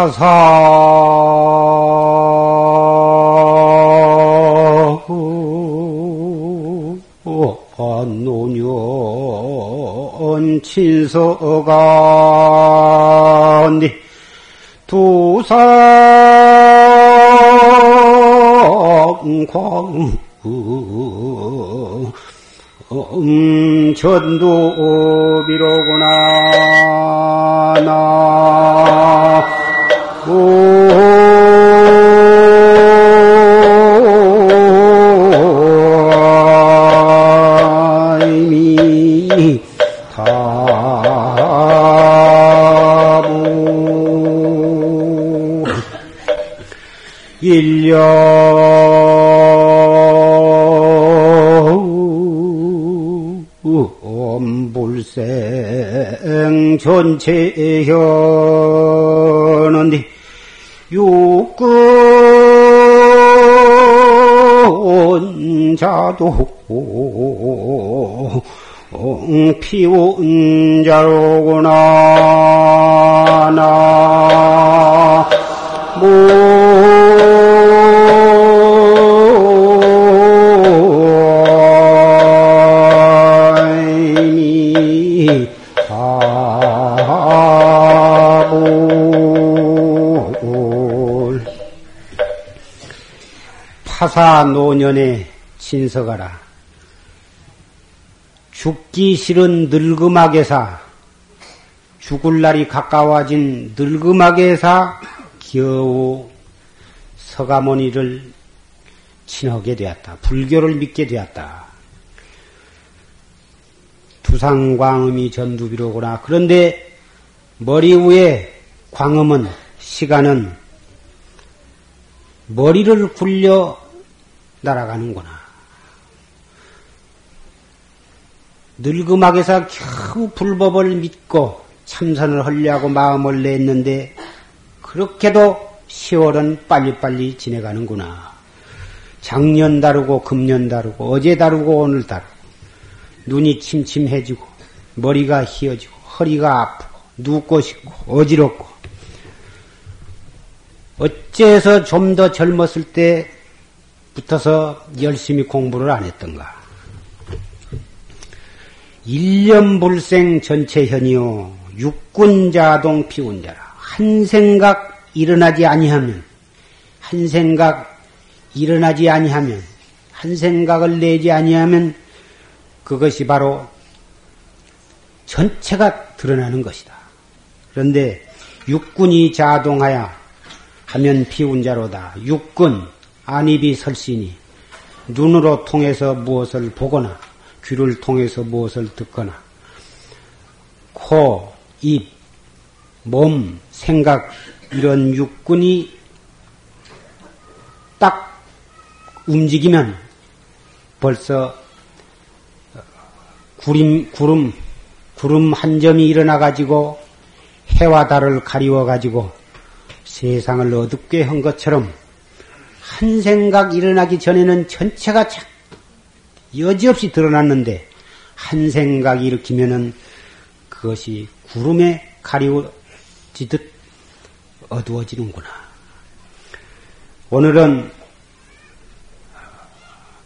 파사. 노년 친서가니 두상광 음, 전도 엄불생 전체 현언니 육군 자도 피운 자로 노년에 친서가라. 죽기 싫은 늙음하게사, 죽을 날이 가까워진 늙음하게사 겨우 서가모니를 친하게 되었다. 불교를 믿게 되었다. 두상광음이 전두비로구나. 그런데 머리 위에 광음은 시간은 머리를 굴려 날아가는구나. 늙음악에서 겨우 불법을 믿고 참선을 하려고 마음을 냈는데 그렇게도 10월은 빨리빨리 지내가는구나. 작년 다르고 금년 다르고 어제 다르고 오늘 다르고 눈이 침침해지고 머리가 휘어지고 허리가 아프고 눕고 싶고 어지럽고 어째서 좀 더 젊었을 때 붙어서 열심히 공부를 안 했던가? 일념불생 전체현이요 육군자동 피운자라 한 생각 일어나지 아니하면 한 생각 일어나지 아니하면 한 생각을 내지 아니하면 그것이 바로 전체가 드러나는 것이다. 그런데 육군이 자동하여 하면 피운자로다. 육군 안입이 설신이 눈으로 통해서 무엇을 보거나 귀를 통해서 무엇을 듣거나 코, 입, 몸, 생각 이런 육군이 딱 움직이면 벌써 구름, 구름, 구름 한 점이 일어나 가지고 해와 달을 가리워 가지고 세상을 어둡게 한 것처럼 한 생각 일어나기 전에는 전체가 여지없이 드러났는데 한 생각 일으키면은 그것이 구름에 가리워지듯 어두워지는구나. 오늘은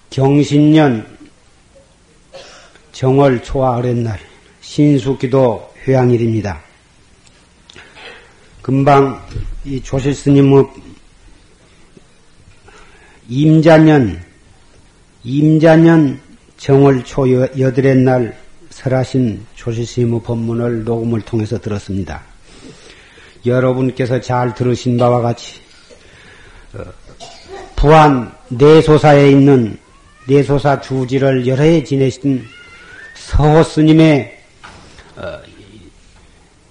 경신년 정월 초와 어렛날 신수기도 회양일입니다. 금방 이 조실스님의 임자년, 임자년 정월 초 여덟의 날 설하신 조실스님의 법문을 녹음을 통해서 들었습니다. 여러분께서 잘 들으신 바와 같이 어, 부안 내소사에 있는 내소사 주지를 여러 해 지내신 서호 스님의 어,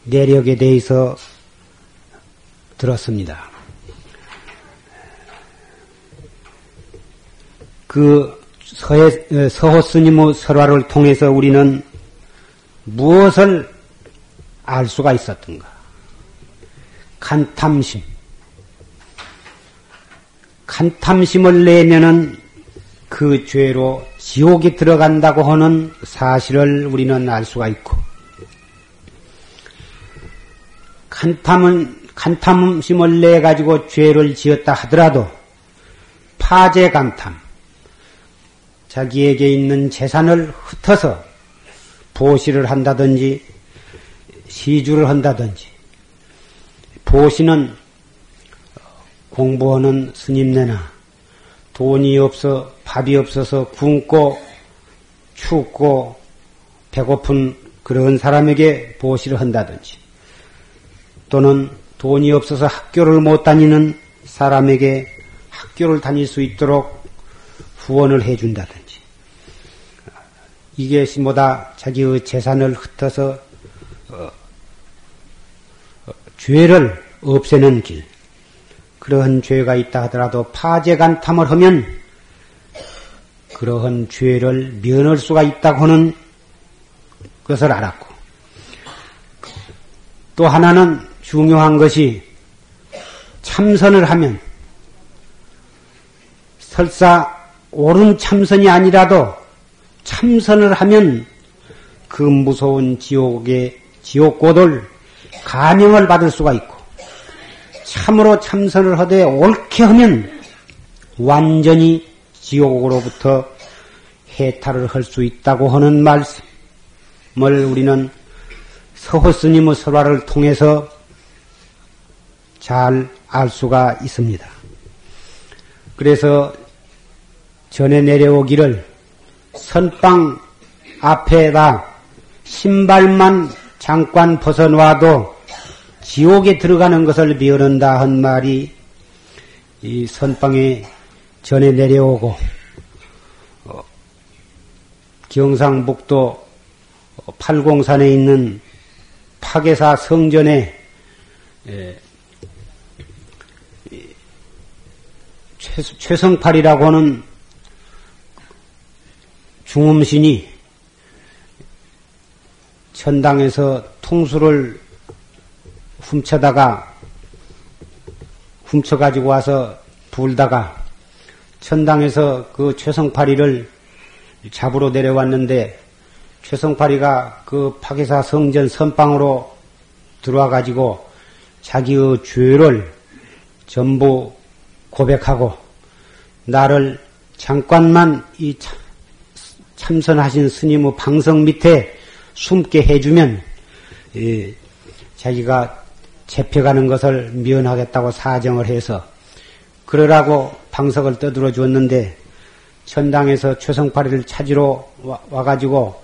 내력에 대해서 들었습니다. 그 서해, 서호 스님의 설화를 통해서 우리는 무엇을 알 수가 있었던가? 간탐심. 간탐심을 내면은 그 죄로 지옥에 들어간다고 하는 사실을 우리는 알 수가 있고, 간탐은 간탐심을 내 가지고 죄를 지었다 하더라도 파제 간탐 자기에게 있는 재산을 흩어서 보시를 한다든지 시주를 한다든지 보시는 공부하는 스님네나 돈이 없어 밥이 없어서 굶고 춥고 배고픈 그런 사람에게 보시를 한다든지 또는 돈이 없어서 학교를 못 다니는 사람에게 학교를 다닐 수 있도록 후원을 해준다든지 이것이 뭐다? 자기의 재산을 흩어서 어, 어, 죄를 없애는 길. 그러한 죄가 있다 하더라도 파재간 탐을 하면 그러한 죄를 면할 수가 있다고 하는 것을 알았고 또 하나는 중요한 것이 참선을 하면 설사 옳은 참선이 아니라도 참선을 하면 그 무서운 지옥의 지옥고들 가명을 받을 수가 있고 참으로 참선을 하되 옳게 하면 완전히 지옥으로부터 해탈을 할 수 있다고 하는 말씀을 우리는 서호 스님의 설화를 통해서 잘 알 수가 있습니다. 그래서 전에 내려오기를 선방 앞에다 신발만 잠깐 벗어놔도 지옥에 들어가는 것을 비어는다 한 말이 이 선방에 전에 내려오고 어, 경상북도 팔공산에 있는 파계사 성전에 에, 최, 성팔이라고 하는 중음신이 천당에서 통수를 훔쳐다가 훔쳐가지고 와서 불다가 천당에서 그 최성파리를 잡으러 내려왔는데 최성파리가 그 파기사 성전 선방으로 들어와 가지고 자기의 죄를 전부 고백하고 나를 잠깐만 이 참 선하신 스님의 방석 밑에 숨게 해주면 예, 자기가 잡혀가는 것을 미연하겠다고 사정을 해서 그러라고 방석을 떠들어 주었는데 천당에서 최성파리를 찾으러 와, 가지고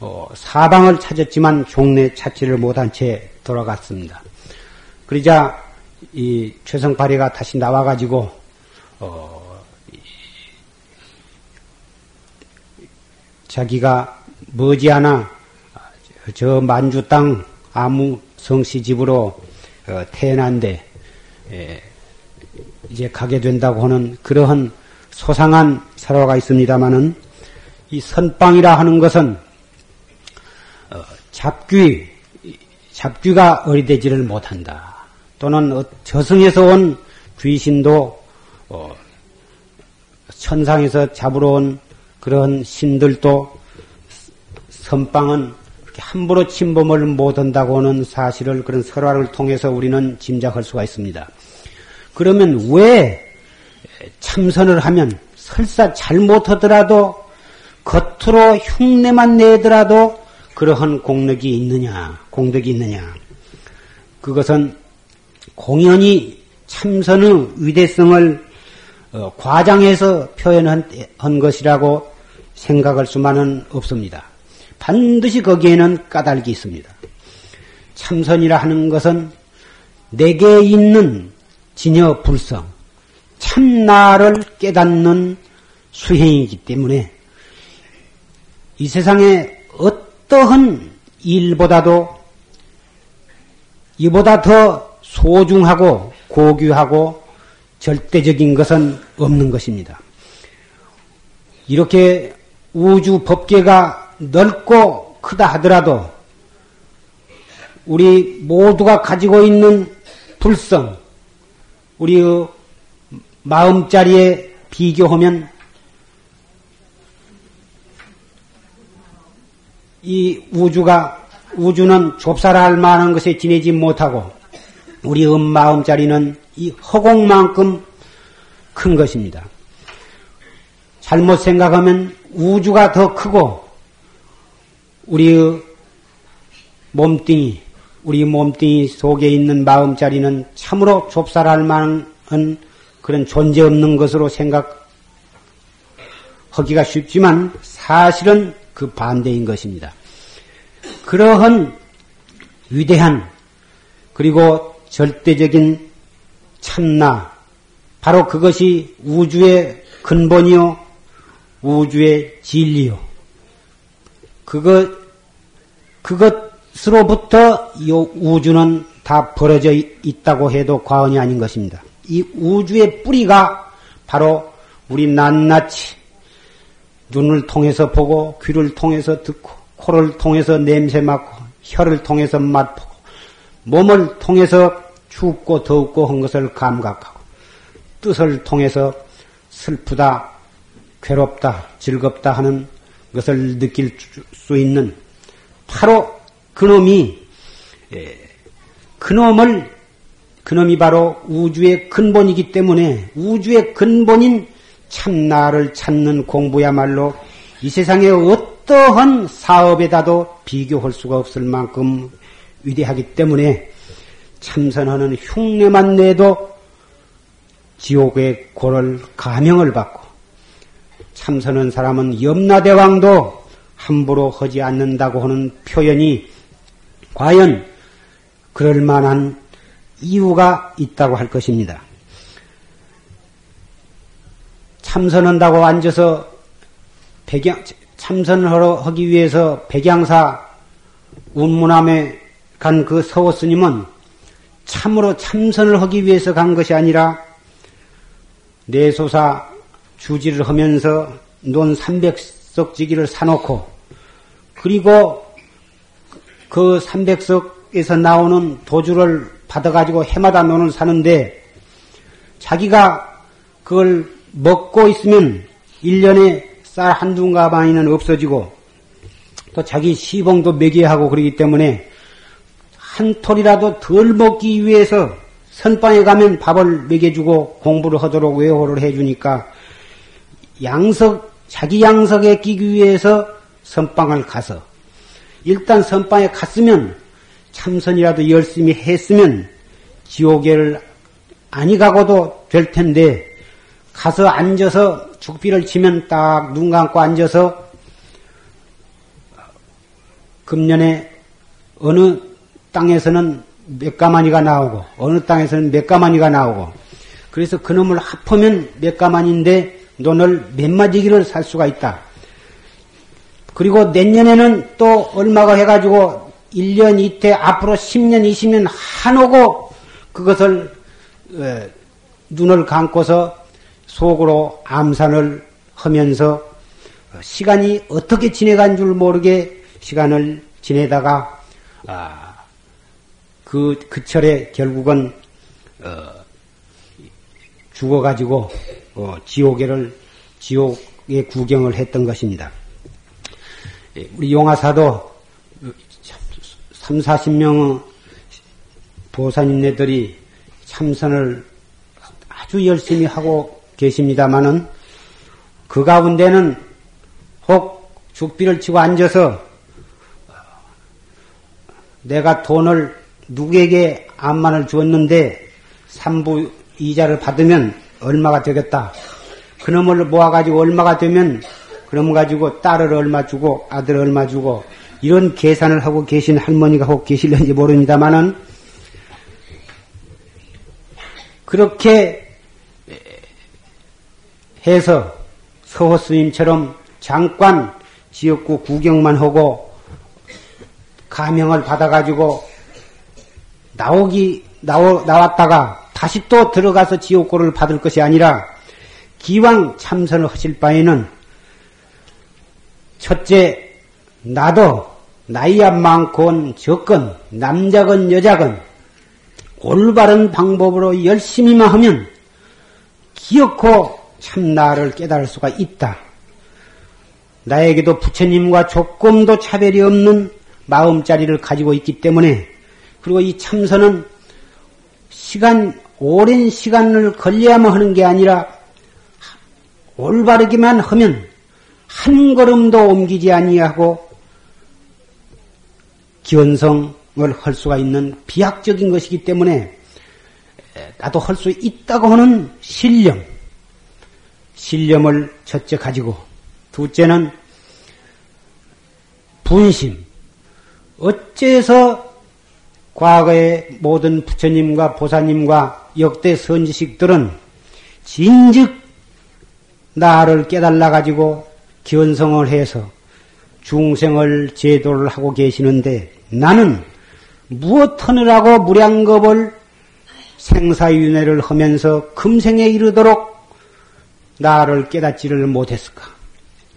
어, 사방을 찾았지만 종래 찾지를 못한 채 돌아갔습니다. 그러자 이 최성파리가 다시 나와가지고 어, 자기가 머지않아 저 만주 땅 아무 성씨 집으로 어, 태어난데 이제 가게 된다고 하는 그러한 소상한 사화가 있습니다마는 이 선빵이라 하는 것은 어, 잡귀 잡귀가 어리되지를 못한다. 또는 어, 저승에서 온 귀신도 천상에서 잡으러 온 그런 신들도 선방은 함부로 침범을 못한다고 하는 사실을 그런 설화를 통해서 우리는 짐작할 수가 있습니다. 그러면 왜 참선을 하면 설사 잘못하더라도 겉으로 흉내만 내더라도 그러한 공력이 있느냐, 공덕이 있느냐. 그것은 공연히 참선의 위대성을 어, 과장해서 표현한 것이라고 생각할 수만은 없습니다. 반드시 거기에는 까닭이 있습니다. 참선이라 하는 것은 내게 있는 진여 불성, 참나를 깨닫는 수행이기 때문에 이 세상에 어떠한 일보다도 이보다 더 소중하고 고귀하고 절대적인 것은 없는 것입니다. 이렇게 우주 법계가 넓고 크다 하더라도 우리 모두가 가지고 있는 불성, 우리의 마음자리에 비교하면 이 우주가 우주는 좁쌀할 만한 것에 지내지 못하고 우리 음마음짜리는 이 허공만큼 큰 것입니다. 잘못 생각하면 우주가 더 크고 우리의 몸뚱이, 우리 몸뚱이 속에 있는 마음자리는 참으로 좁쌀할 만한 그런 존재 없는 것으로 생각하기가 쉽지만 사실은 그 반대인 것입니다. 그러한 위대한 그리고 절대적인 참나, 바로 그것이 우주의 근본이요, 우주의 진리요. 그것, 그것으로부터 이 우주는 다 벌어져 있다고 해도 과언이 아닌 것입니다. 이 우주의 뿌리가 바로 우리 낱낱이 눈을 통해서 보고 귀를 통해서 듣고 코를 통해서 냄새 맡고 혀를 통해서 맛보고 몸을 통해서 춥고 더웁고 한 것을 감각하고 뜻을 통해서 슬프다, 괴롭다, 즐겁다 하는 것을 느낄 수 있는 바로 그놈이 예, 그놈을 그놈이 바로 우주의 근본이기 때문에 우주의 근본인 참나를 찾는 공부야말로 이 세상의 어떠한 사업에다도 비교할 수가 없을 만큼 위대하기 때문에 참선하는 흉내만 내도 지옥의 고를 가명을 받고 참선한 사람은 염라대왕도 함부로 하지 않는다고 하는 표현이 과연 그럴 만한 이유가 있다고 할 것입니다. 참선한다고 앉아서 백양, 참선하러 하기 위해서 백양사 운문함에 간 그 서호 스님은 참으로 참선을 하기 위해서 간 것이 아니라 내소사 주지를 하면서 논 300석 지기를 사놓고 그리고 그 300석에서 나오는 도주를 받아가지고 해마다 논을 사는데 자기가 그걸 먹고 있으면 1년에 쌀 한두 가방이는 없어지고 또 자기 시봉도 매게 하고 그러기 때문에 한 톨이라도 덜 먹기 위해서 선방에 가면 밥을 먹여주고 공부를 하도록 외호를 해주니까 양석, 자기 양석에 끼기 위해서 선방을 가서 일단 선방에 갔으면 참선이라도 열심히 했으면 지옥에를 아니 가고도 될 텐데 가서 앉아서 죽비를 치면 딱 눈 감고 앉아서 금년에 어느 땅에서는 몇 가마니가 나오고 어느 땅에서는 몇 가마니가 나오고 그래서 그놈을 합하면 몇 가마니인데 논을 몇 마디기를 살 수가 있다. 그리고 내년에는 또 얼마가 해가지고 1년 이태 앞으로 10년 20년 한오고 그것을 어, 눈을 감고서 속으로 암산을 하면서 시간이 어떻게 지내간 줄 모르게 시간을 지내다가 아, 그, 그 철에 결국은 어, 죽어가지고 어, 지옥에를 지옥의 구경을 했던 것입니다. 예, 우리 용화사도 3, 40명의 보살님네들이 참선을 아주 열심히 하고 계십니다마는 그 가운데는 혹 죽비를 치고 앉아서 내가 돈을 누구에게 암만을 주었는데 삼부 이자를 받으면 얼마가 되겠다. 그놈을 모아가지고 얼마가 되면 그놈 가지고 딸을 얼마 주고 아들 얼마 주고 이런 계산을 하고 계신 할머니가 혹 계실는지 모릅니다만은 그렇게 해서 서호 스님처럼 잠깐 지역구 구경만 하고 가명을 받아가지고 나오기 나오, 나왔다가 다시 또 들어가서 지옥고를 받을 것이 아니라 기왕 참선을 하실 바에는 첫째 나도 나이야 많건 적건 남자건 여자건 올바른 방법으로 열심히만 하면 기어코 참 나를 깨달을 수가 있다. 나에게도 부처님과 조금도 차별이 없는 마음자리를 가지고 있기 때문에 그리고 이 참선은 시간, 오랜 시간을 걸려야만 하는 게 아니라 올바르기만 하면 한 걸음도 옮기지 아니하고 기원성을 할 수가 있는 비약적인 것이기 때문에 나도 할 수 있다고 하는 신념, 신념을 첫째 가지고 둘째는 분심. 어째서 과거의 모든 부처님과 보사님과 역대 선지식들은 진즉 나를 깨달아 가지고 견성을 해서 중생을 제도를 하고 계시는데 나는 무엇 하느라고 무량겁을 생사윤회를 하면서 금생에 이르도록 나를 깨닫지를 못했을까?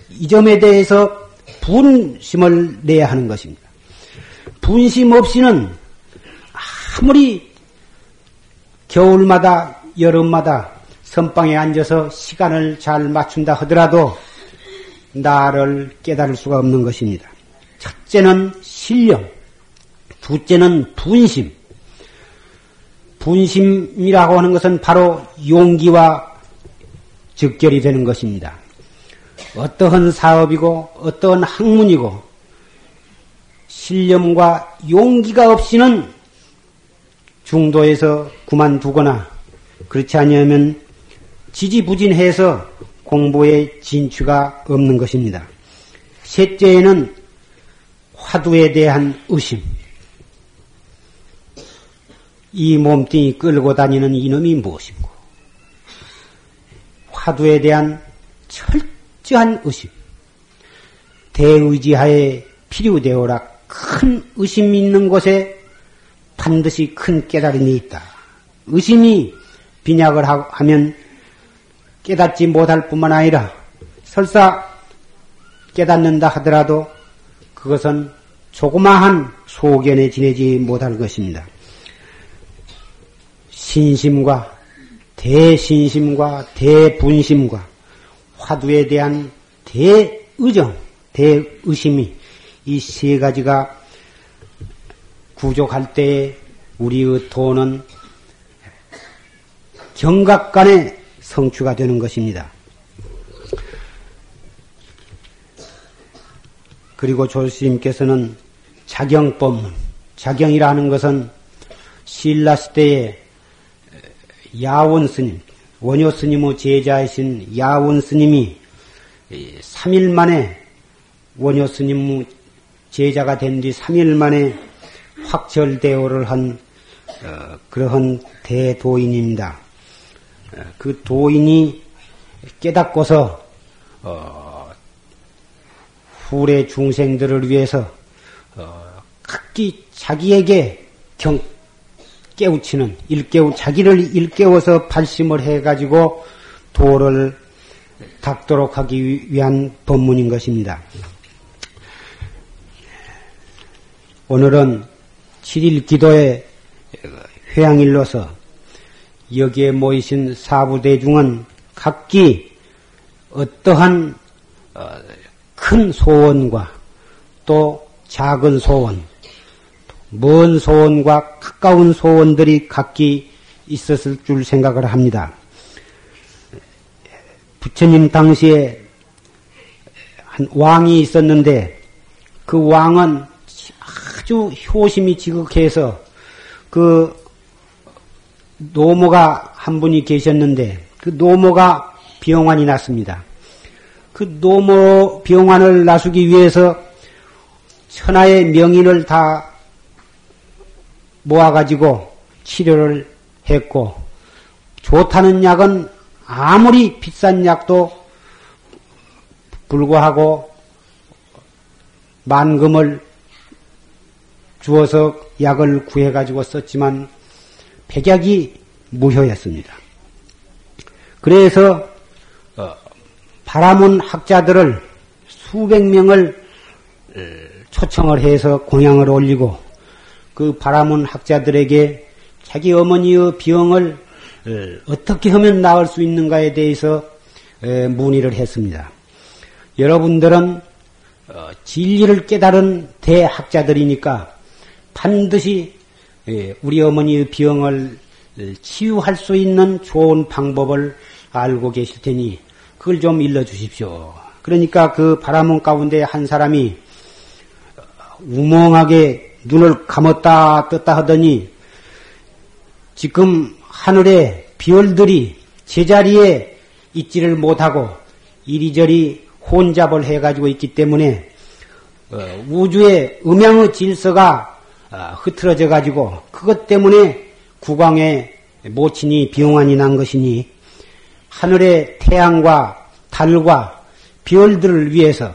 이 점에 대해서 분심을 내야 하는 것입니다. 분심 없이는 아무리 겨울마다 여름마다 선방에 앉아서 시간을 잘 맞춘다 하더라도 나를 깨달을 수가 없는 것입니다. 첫째는 신령, 둘째는 분심. 분심이라고 하는 것은 바로 용기와 적결이 되는 것입니다. 어떠한 사업이고 어떠한 학문이고 신념과 용기가 없이는 중도에서 그만두거나 그렇지 않으면 지지부진해서 공부에 진취가 없는 것입니다. 셋째에는 화두에 대한 의심. 이 몸뚱이 끌고 다니는 이놈이 무엇인고? 화두에 대한 철저한 의심. 대의지하에 필요되어라 큰 의심이 있는 곳에 반드시 큰 깨달음이 있다. 의심이 빈약을 하면 깨닫지 못할 뿐만 아니라 설사 깨닫는다 하더라도 그것은 조그마한 소견에 지내지 못할 것입니다. 신심과 대신심과 대분심과 화두에 대한 대의정, 대의심이 이 세 가지가 구족할 때에 우리의 도는 경각간에 성취가 되는 것입니다. 그리고 조스님께서는 자경법문, 자경이라는 것은 신라 시대에 야원 스님, 원효 스님의 제자이신 야원 스님이 3일 만에 원효 스님 제자가 된 뒤 3일 만에 확철대오를 한 어, 그러한 대도인입니다. 어, 그 도인이 깨닫고서 어, 후래 중생들을 위해서 어, 각기 자기에게 경 깨우치는 일깨우 자기를 일깨워서 발심을 해가지고 도를 닦도록 하기 위한 법문인 것입니다. 오늘은 7일 기도의 회양일로서 여기에 모이신 사부대중은 각기 어떠한 어, 큰 소원과 또 작은 소원, 먼 소원과 가까운 소원들이 각기 있었을 줄 생각을 합니다. 부처님 당시에 한 왕이 있었는데 그 왕은 아주 효심이 지극해서 그 노모가 한 분이 계셨는데 그 노모가 병환이 났습니다. 그 노모 병환을 나수기 위해서 천하의 명인을 다 모아가지고 치료를 했고 좋다는 약은 아무리 비싼 약도 불구하고 만금을 주어서 약을 구해가지고 썼지만 백약이 무효였습니다. 그래서 어, 바라문 학자들을 수백 명을 어, 초청을 해서 공양을 올리고 그 바라문 학자들에게 자기 어머니의 병을 어, 어떻게 하면 나을 수 있는가에 대해서 문의를 했습니다. 여러분들은 진리를 깨달은 대학자들이니까 반드시 예, 우리 어머니의 병을 치유할 수 있는 좋은 방법을 알고 계실 테니 그걸 좀 일러 주십시오. 그러니까 그 바라문 가운데 한 사람이 우멍하게 눈을 감았다 떴다 하더니 지금 하늘에 별들이 제자리에 있지를 못하고 이리저리 혼잡을 해가지고 있기 때문에 어, 우주의 음양의 질서가 어, 흐트러져 가지고 그것 때문에 국왕의 모친이 비용환이 난 것이니 하늘의 태양과 달과 별들을 위해서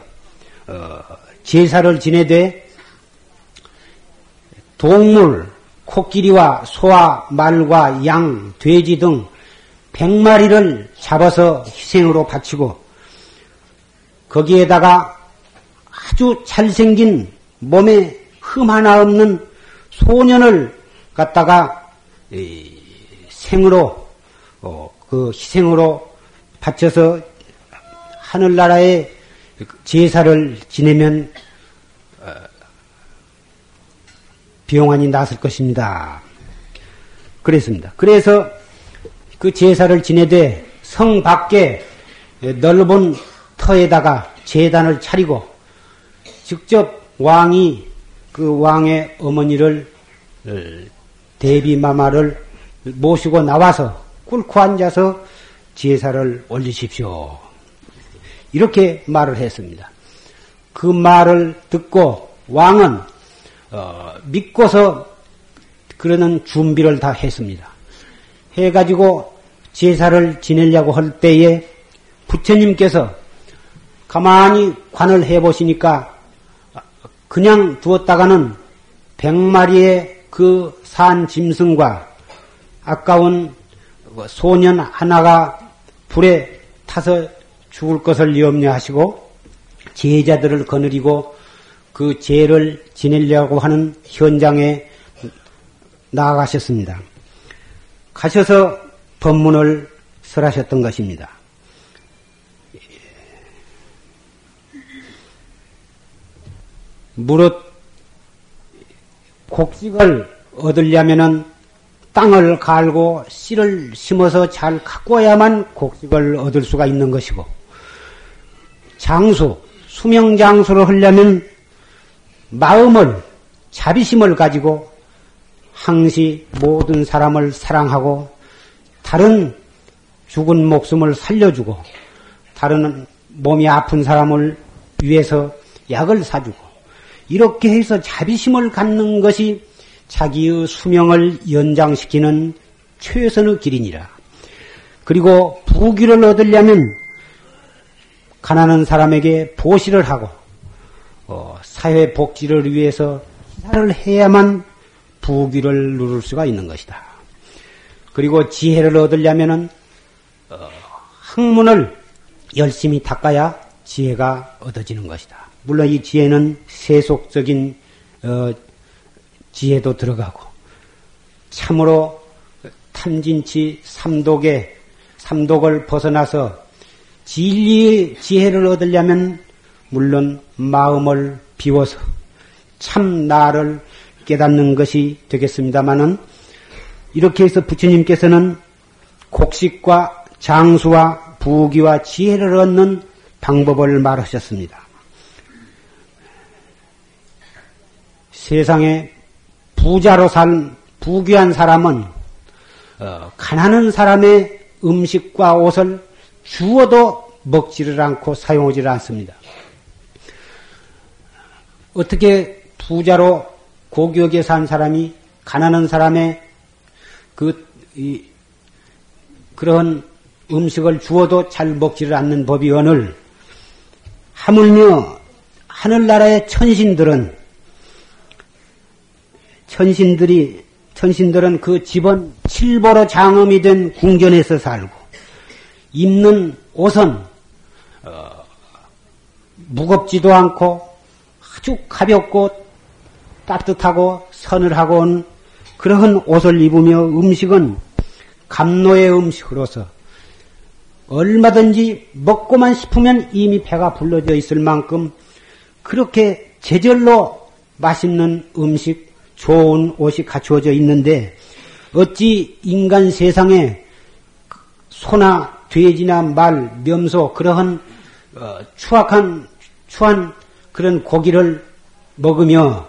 어, 제사를 지내되 동물, 코끼리와 소와 말과 양, 돼지 등 백마리를 잡아서 희생으로 바치고 거기에다가 아주 잘생긴 몸에 흠 하나 없는 소년을 갖다가 생으로 어, 그 희생으로 바쳐서 하늘나라에 제사를 지내면 어, 비용안이 났을 것입니다. 그랬습니다. 그래서 그 제사를 지내되 성 밖에 넓은 터에다가 재단을 차리고 직접 왕이 그 왕의 어머니를 어, 대비마마를 모시고 나와서 꿇고 앉아서 제사를 올리십시오. 이렇게 말을 했습니다. 그 말을 듣고 왕은 어, 믿고서 그러는 준비를 다 했습니다. 해가지고 제사를 지내려고 할 때에 부처님께서 가만히 관을 해보시니까 그냥 두었다가는 백마리의 그 산 짐승과 아까운 소년 하나가 불에 타서 죽을 것을 염려하시고 제자들을 거느리고 그 죄를 지내려고 하는 현장에 나아가셨습니다. 가셔서 법문을 설하셨던 것입니다. 무릇 곡식을 얻으려면은 땅을 갈고 씨를 심어서 잘 가꿔야만 곡식을 얻을 수가 있는 것이고 장수 수명 장수를 하려면 마음을 자비심을 가지고 항시 모든 사람을 사랑하고 다른 죽은 목숨을 살려주고 다른 몸이 아픈 사람을 위해서 약을 사주고 이렇게 해서 자비심을 갖는 것이 자기의 수명을 연장시키는 최선의 길이니라. 그리고 부귀를 얻으려면 가난한 사람에게 보시를 하고 어, 사회 복지를 위해서 희사를 해야만 부귀를 누릴 수가 있는 것이다. 그리고 지혜를 얻으려면은 어, 학문을 열심히 닦아야 지혜가 얻어지는 것이다. 물론 이 지혜는 세속적인 어, 지혜도 들어가고 참으로 탐진치 삼독의 삼독을 벗어나서 진리의 지혜를 얻으려면 물론 마음을 비워서 참 나를 깨닫는 것이 되겠습니다마는 이렇게 해서 부처님께서는 곡식과 장수와 부귀와 지혜를 얻는 방법을 말하셨습니다. 세상에 부자로 산 부귀한 사람은 어, 가난한 사람의 음식과 옷을 주어도 먹지를 않고 사용하지를 않습니다. 어떻게 부자로 고격에 산 사람이 가난한 사람의 그, 이, 그런 음식을 주어도 잘 먹지를 않는 법이 오늘 하물며 하늘나라의 천신들은 천신들이 천신들은 그 집은 칠보로 장엄이 된 궁전에서 살고 입는 옷은 어, 무겁지도 않고 아주 가볍고 따뜻하고 서늘하고 온 그러한 옷을 입으며 음식은 감노의 음식으로서 얼마든지 먹고만 싶으면 이미 배가 불러져 있을 만큼 그렇게 제절로 맛있는 음식, 좋은 옷이 갖추어져 있는데 어찌 인간 세상에 소나 돼지나 말, 명소 그러한 어, 추악한 추한 그런 고기를 먹으며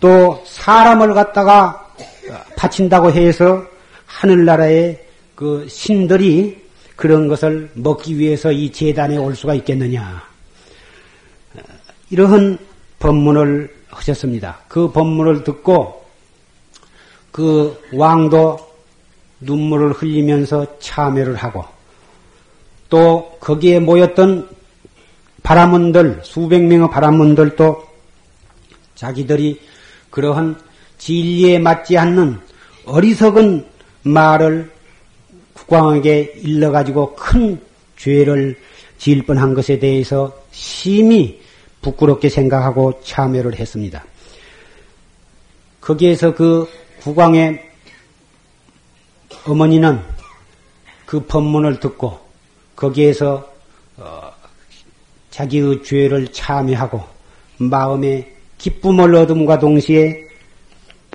또 사람을 갖다가 바친다고 해서 하늘나라의 그 신들이 그런 것을 먹기 위해서 이 재단에 올 수가 있겠느냐. 이러한 법문을 하셨습니다. 그 법문을 듣고 그 왕도 눈물을 흘리면서 참여를 하고 또 거기에 모였던 바람문들 수백 명의 바람문들도 자기들이 그러한 진리에 맞지 않는 어리석은 말을 국왕에게 일러 가지고 큰 죄를 지을 뻔한 것에 대해서 심히 부끄럽게 생각하고 참여를 했습니다. 거기에서 그 국왕의 어머니는 그 법문을 듣고 거기에서 어, 자기의 죄를 참여하고 마음에 기쁨을 얻음과 동시에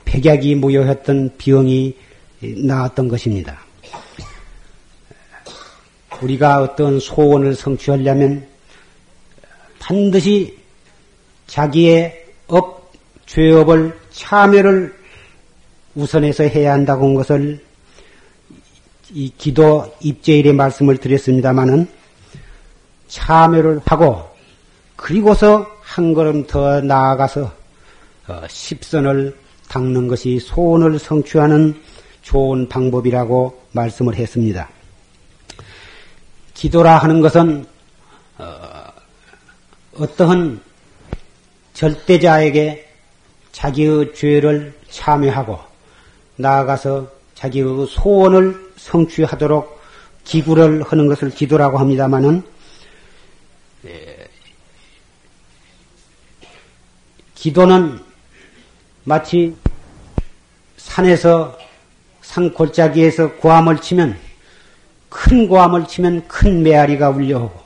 백약이 무효했던 병이 나왔던 것입니다. 우리가 어떤 소원을 성취하려면 반드시 자기의 업, 죄업을 참회를 우선해서 해야 한다고 한 것을 이 기도 입제일의 말씀을 드렸습니다마는 참회를 하고 그리고서 한 걸음 더 나아가서 어, 십선을 닦는 것이 소원을 성취하는 좋은 방법이라고 말씀을 했습니다. 기도라 하는 것은 어, 떠한 절대자에게 자기의 죄를 참여하고 나아가서 자기의 소원을 성취하도록 기구를 하는 것을 기도라고 합니다마는 예, 기도는 마치 산에서 산 골짜기에서 고함을 치면 큰 고함을 치면 큰 메아리가 울려오고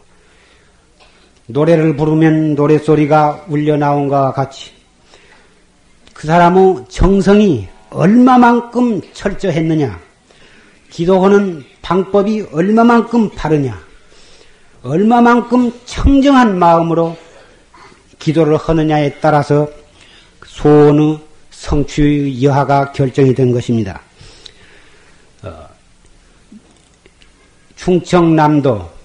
노래를 부르면 노래소리가 울려 나온 것과 같이 그 사람의 정성이 얼마만큼 철저했느냐 기도하는 방법이 얼마만큼 바르냐 얼마만큼 청정한 마음으로 기도를 하느냐에 따라서 소원의 성취 여하가 결정이 된 것입니다. 어, 충청남도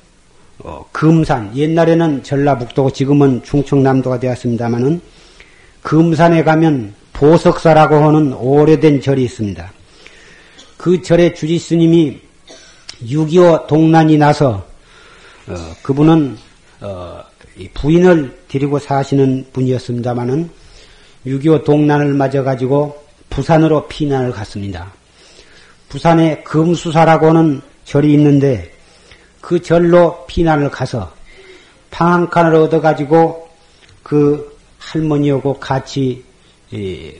어, 금산 옛날에는 전라북도고 지금은 충청남도가 되었습니다마는 금산에 가면 보석사라고 하는 오래된 절이 있습니다. 그 절의 주지 스님이 6.25 동란이 나서 어, 그분은 어, 부인을 데리고 사시는 분이었습니다마는 6.25 동란을 맞아 가지고 부산으로 피난을 갔습니다. 부산에 금수사라고 하는 절이 있는데 그 절로 피난을 가서 방 한 칸을 얻어가지고 그 할머니하고 같이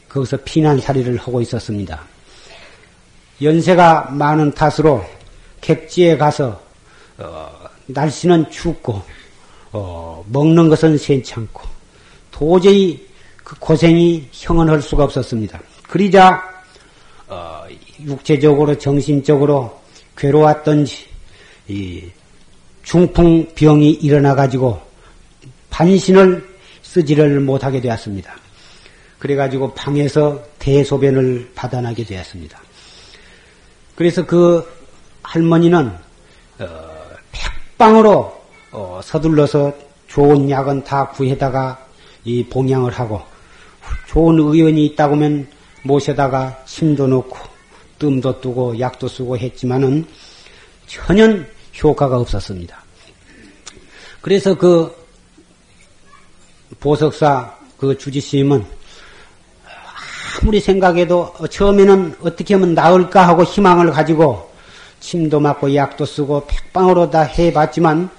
거기서 피난살이를 하고 있었습니다. 연세가 많은 탓으로 객지에 가서 어, 날씨는 춥고 어, 먹는 것은 괜찮고 도저히 그 고생이 형언할 수가 없었습니다. 그러자 어, 육체적으로 정신적으로 괴로웠던지 이 중풍병이 일어나 가지고 반신을 쓰지를 못하게 되었습니다. 그래가지고 방에서 대소변을 받아나게 되었습니다. 그래서 그 할머니는 어, 백방으로 어, 서둘러서 좋은 약은 다 구해다가 이 봉양을 하고 좋은 의원이 있다고 하면 모셔다가 침도 놓고 뜸도 뜨고 약도 쓰고 했지만은 전혀 효과가 없었습니다. 그래서 그 보석사 그 주지스님은 아무리 생각해도 처음에는 어떻게 하면 나을까 하고 희망을 가지고 침도 맞고 약도 쓰고 백방으로 다 해봤지만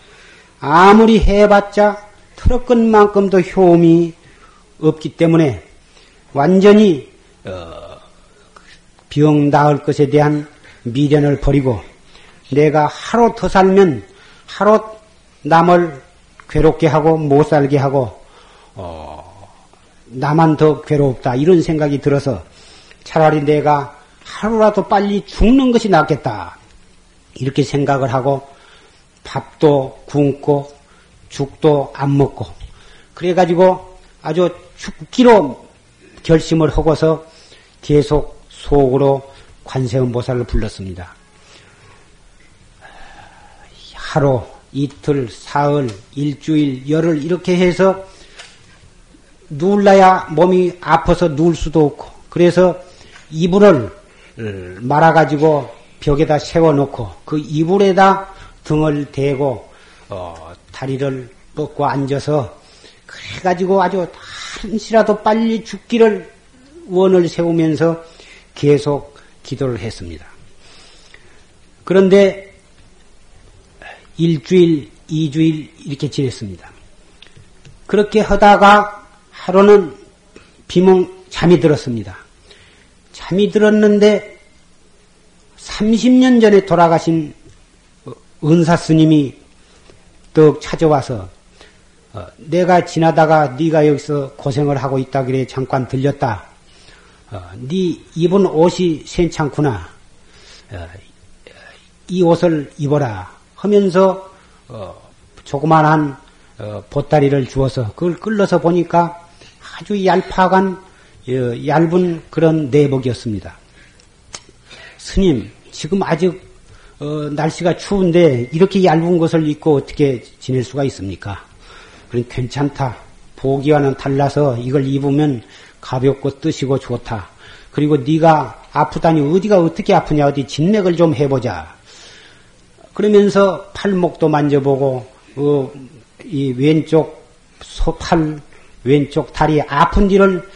아무리 해봤자 털어끈 만큼도 효험이 없기 때문에 완전히 어, 병 나을 것에 대한 미련을 버리고 내가 하루 더 살면 하루 남을 괴롭게 하고 못 살게 하고 어, 나만 더 괴롭다 이런 생각이 들어서 차라리 내가 하루라도 빨리 죽는 것이 낫겠다. 이렇게 생각을 하고 밥도 굶고 죽도 안 먹고 그래가지고 아주 죽기로 결심을 하고서 계속 속으로 관세음보살을 불렀습니다. 하루, 이틀, 사흘, 일주일, 열흘 이렇게 해서 누울라야 몸이 아파서 누울 수도 없고 그래서 이불을 말아가지고 벽에다 세워놓고 그 이불에다 등을 대고 어, 다리를 뻗고 앉아서 그래가지고 아주 한시라도 빨리 죽기를 원을 세우면서 계속 기도를 했습니다. 그런데 일주일, 이주일 이렇게 지냈습니다. 그렇게 하다가 하루는 비몽 잠이 들었습니다. 잠이 들었는데 30년 전에 돌아가신 은사 스님이 떡 찾아와서 어, 내가 지나다가 네가 여기서 고생을 하고 있다 그래 잠깐 들렸다. 어, 네 입은 옷이 괜찮구나. 어, 이 옷을 입어라 하면서 조그만한 보따리를 주어서 그걸 끌러서 보니까 아주 얄팍한 얇은 그런 내복이었습니다. 스님 지금 아직 어, 날씨가 추운데 이렇게 얇은 것을 입고 어떻게 지낼 수가 있습니까? 그럼 괜찮다. 보기와는 달라서 이걸 입으면 가볍고 뜨시고 좋다. 그리고 네가 아프다니 어디가 어떻게 아프냐 어디 진맥을 좀 해보자. 그러면서 팔목도 만져보고 어, 이 왼쪽 소팔 왼쪽 다리 아픈 뒤를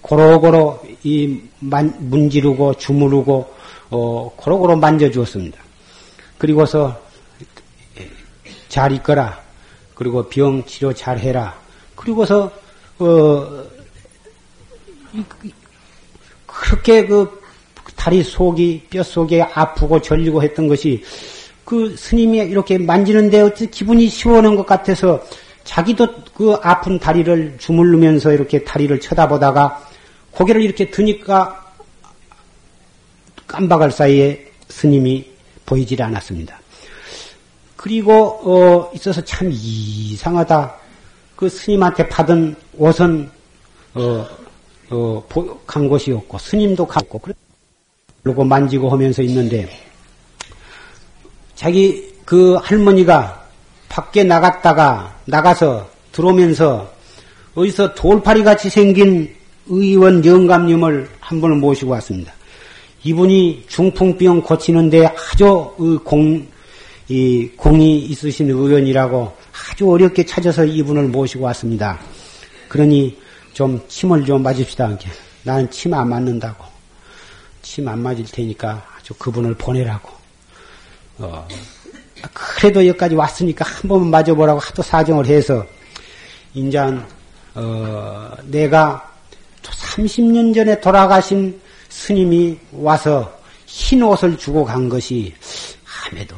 고로고로 이 만, 문지르고 주무르고 어, 고로고로 만져주었습니다. 그리고서 잘 있거라. 그리고 병 치료 잘 해라. 그리고서 어 그렇게 그 다리 속이 뼈 속에 아프고 절리고 했던 것이 그 스님이 이렇게 만지는데 어찌 기분이 시원한 것 같아서 자기도 그 아픈 다리를 주물르면서 이렇게 다리를 쳐다보다가 고개를 이렇게 드니까 깜박할 사이에 스님이 보이질 않았습니다. 그리고 어, 있어서 참 이상하다. 그 스님한테 받은 옷은 어, 어, 간 곳이 없고 스님도 갔고 그리고 만지고 하면서 있는데 자기 그 할머니가 밖에 나갔다가 나가서 들어오면서 어디서 돌파리 같이 생긴 의원 영감님을 한 분을 모시고 왔습니다. 이분이 중풍병 고치는데 아주 공, 이 공이 있으신 의원이라고 아주 어렵게 찾아서 이분을 모시고 왔습니다. 그러니 좀 침을 좀 맞읍시다. 나는 침 안 맞는다고. 침 안 맞을 테니까 아주 그분을 보내라고. 어, 그래도 여기까지 왔으니까 한 번만 맞아보라고 하도 사정을 해서, 인자, 어, 내가 30년 전에 돌아가신 스님이 와서 흰 옷을 주고 간 것이 함에도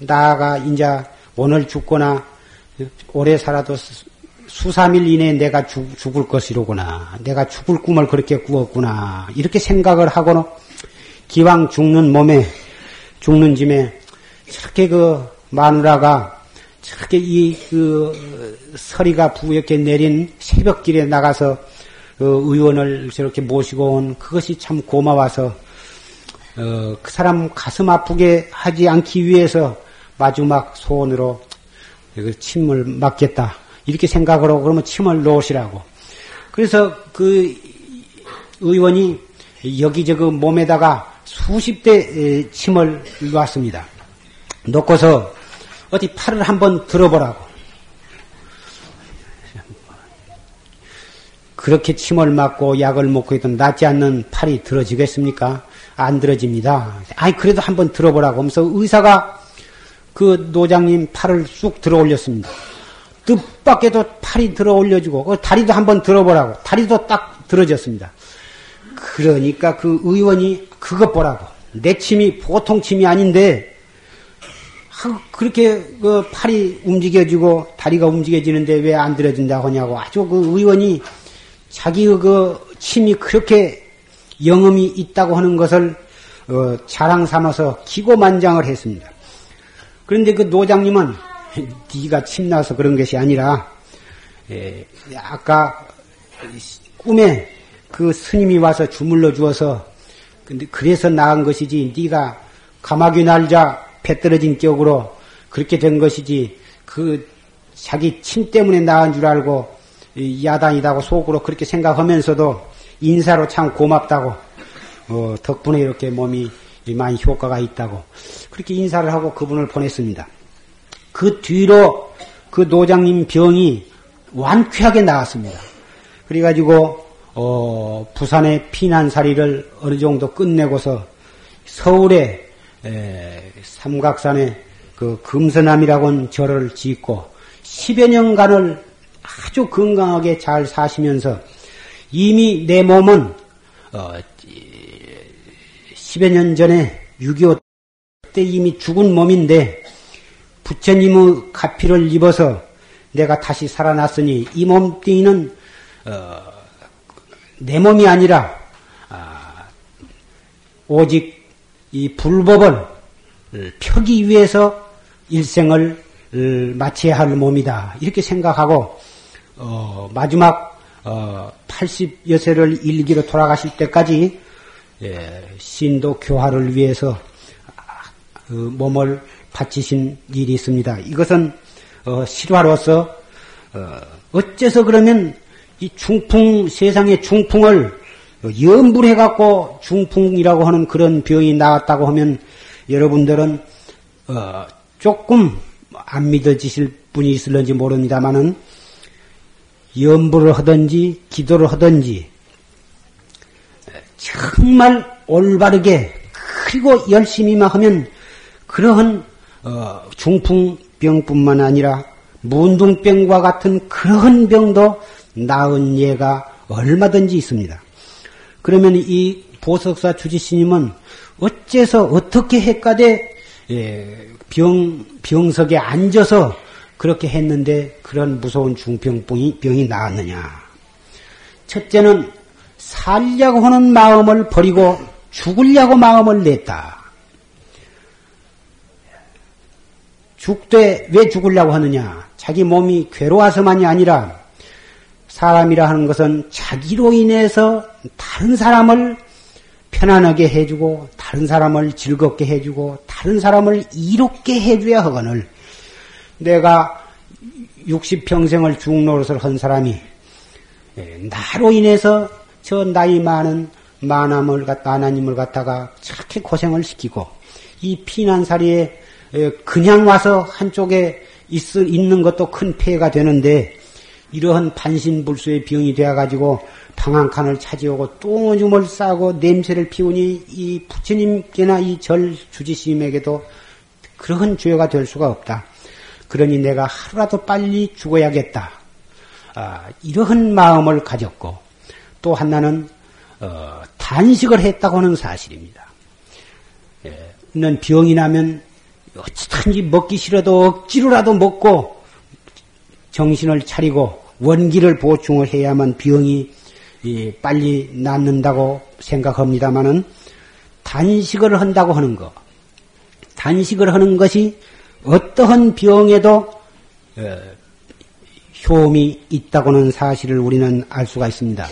나가 이제 오늘 죽거나 오래 살아도 수삼일 이내에 내가 죽, 죽을 것이로구나. 내가 죽을 꿈을 그렇게 꾸었구나. 이렇게 생각을 하고는 기왕 죽는 몸에 죽는 짐에 저렇게 그 마누라가 저렇게 이 그 서리가 부옇게 내린 새벽길에 나가서 그 의원을 저렇게 모시고 온 그것이 참 고마워서 어, 그 사람 가슴 아프게 하지 않기 위해서 마지막 소원으로 그 침을 맞겠다. 이렇게 하고 그러면 침을 놓으시라고. 그래서 그 의원이 여기저기 몸에다가 수십 대 침을 놨습니다. 놓고서 어디 팔을 한번 들어보라고. 그렇게 침을 맞고 약을 먹고 있던 낫지 않는 팔이 들어지겠습니까? 안 들어집니다. 아이, 그래도 한번 들어보라고 하면서 의사가 그 노장님 팔을 쑥 들어 올렸습니다. 뜻밖에도 팔이 들어 올려주고, 그 다리도 한번 들어보라고. 다리도 딱 들어졌습니다. 그러니까 그 의원이 그것 보라고. 내 침이 보통 침이 아닌데, 그렇게 그 팔이 움직여지고 다리가 움직여지는데 왜 안 들어진다고 하냐고 아주 그 의원이 자기 그 침이 그렇게 영음이 있다고 하는 것을 어, 자랑 삼아서 기고만장을 했습니다. 그런데 그 노장님은 네가 침나서 그런 것이 아니라 에, 아까 꿈에 그 스님이 와서 주물러 주어서 근데 그래서 나은 것이지 네가 가마귀 날자 배 떨어진 격으로 그렇게 된 것이지 그 자기 침 때문에 나은 줄 알고 야단이다고 속으로 그렇게 생각하면서도 인사로 참 고맙다고 어, 덕분에 이렇게 몸이 많이 효과가 있다고 그렇게 인사를 하고 그분을 보냈습니다. 그 뒤로 그 노장님 병이 완쾌하게 나왔습니다. 그래가지고 어, 부산의 피난살이를 어느 정도 끝내고서 서울에 에, 삼각산에 그 금서남이라고 하는 절을 짓고 10여 년간을 아주 건강하게 잘 사시면서 이미 내 몸은 어, 10여 년 전에 6.25 때 이미 죽은 몸인데 부처님의 가피를 입어서 내가 다시 살아났으니 이 몸뚱이는 어, 내 몸이 아니라 아, 오직 이 불법을 펴기 위해서 일생을 마쳐야 할 몸이다 이렇게 생각하고 어, 마지막 어, 80여 세를 일기로 돌아가실 때까지 예, 신도 교화를 위해서 그 몸을 바치신 일이 있습니다. 이것은 어, 실화로서 어, 어째서 그러면 이 중풍 세상의 중풍을 염불해 갖고 중풍이라고 하는 그런 병이 나왔다고 하면 여러분들은 어, 조금 안 믿어지실 분이 있을런지 모릅니다만은 염불을 하든지 기도를 하든지 정말 올바르게 그리고 열심히만 하면 그러한 어, 중풍병뿐만 아니라 문둥병과 같은 그러한 병도 나은 예가 얼마든지 있습니다. 그러면 이 보석사 주지스님은 어째서 어떻게 해까대 예, 병 병석에 앉아서 그렇게 했는데 그런 무서운 중병병이 병이 나왔느냐? 첫째는 살려고 하는 마음을 버리고 죽으려고 마음을 냈다. 죽되 왜 죽으려고 하느냐? 자기 몸이 괴로워서만이 아니라 사람이라 하는 것은 자기로 인해서 다른 사람을 편안하게 해주고 다른 사람을 즐겁게 해주고 다른 사람을 이롭게 해줘야 하거늘. 내가 60평생을 중노릇을 한 사람이 예, 나로 인해서 저 나이 많은 만함을 갖다 하나님을 갖다가 저렇게 고생을 시키고 이 피난살이에 예, 그냥 와서 한쪽에 있, 있는 것도 큰 폐해가 되는데 이러한 반신불수의 병이 되어가지고 방한 칸을 차지하고 똥오줌을 싸고 냄새를 피우니 이 부처님께나 이 절 주지스님에게도 그러한 죄가 될 수가 없다. 그러니 내가 하루라도 빨리 죽어야겠다. 아, 이러한 마음을 가졌고 또 하나는 어, 단식을 했다고 하는 사실입니다. 예, 는 병이 나면 어찌든지 먹기 싫어도 억지로라도 먹고 정신을 차리고 원기를 보충을 해야만 병이 빨리 낫는다고 생각합니다마는 단식을 한다고 하는 것, 단식을 하는 것이 어떠한 병에도 어, 효험이 있다고는 사실을 우리는 알 수가 있습니다.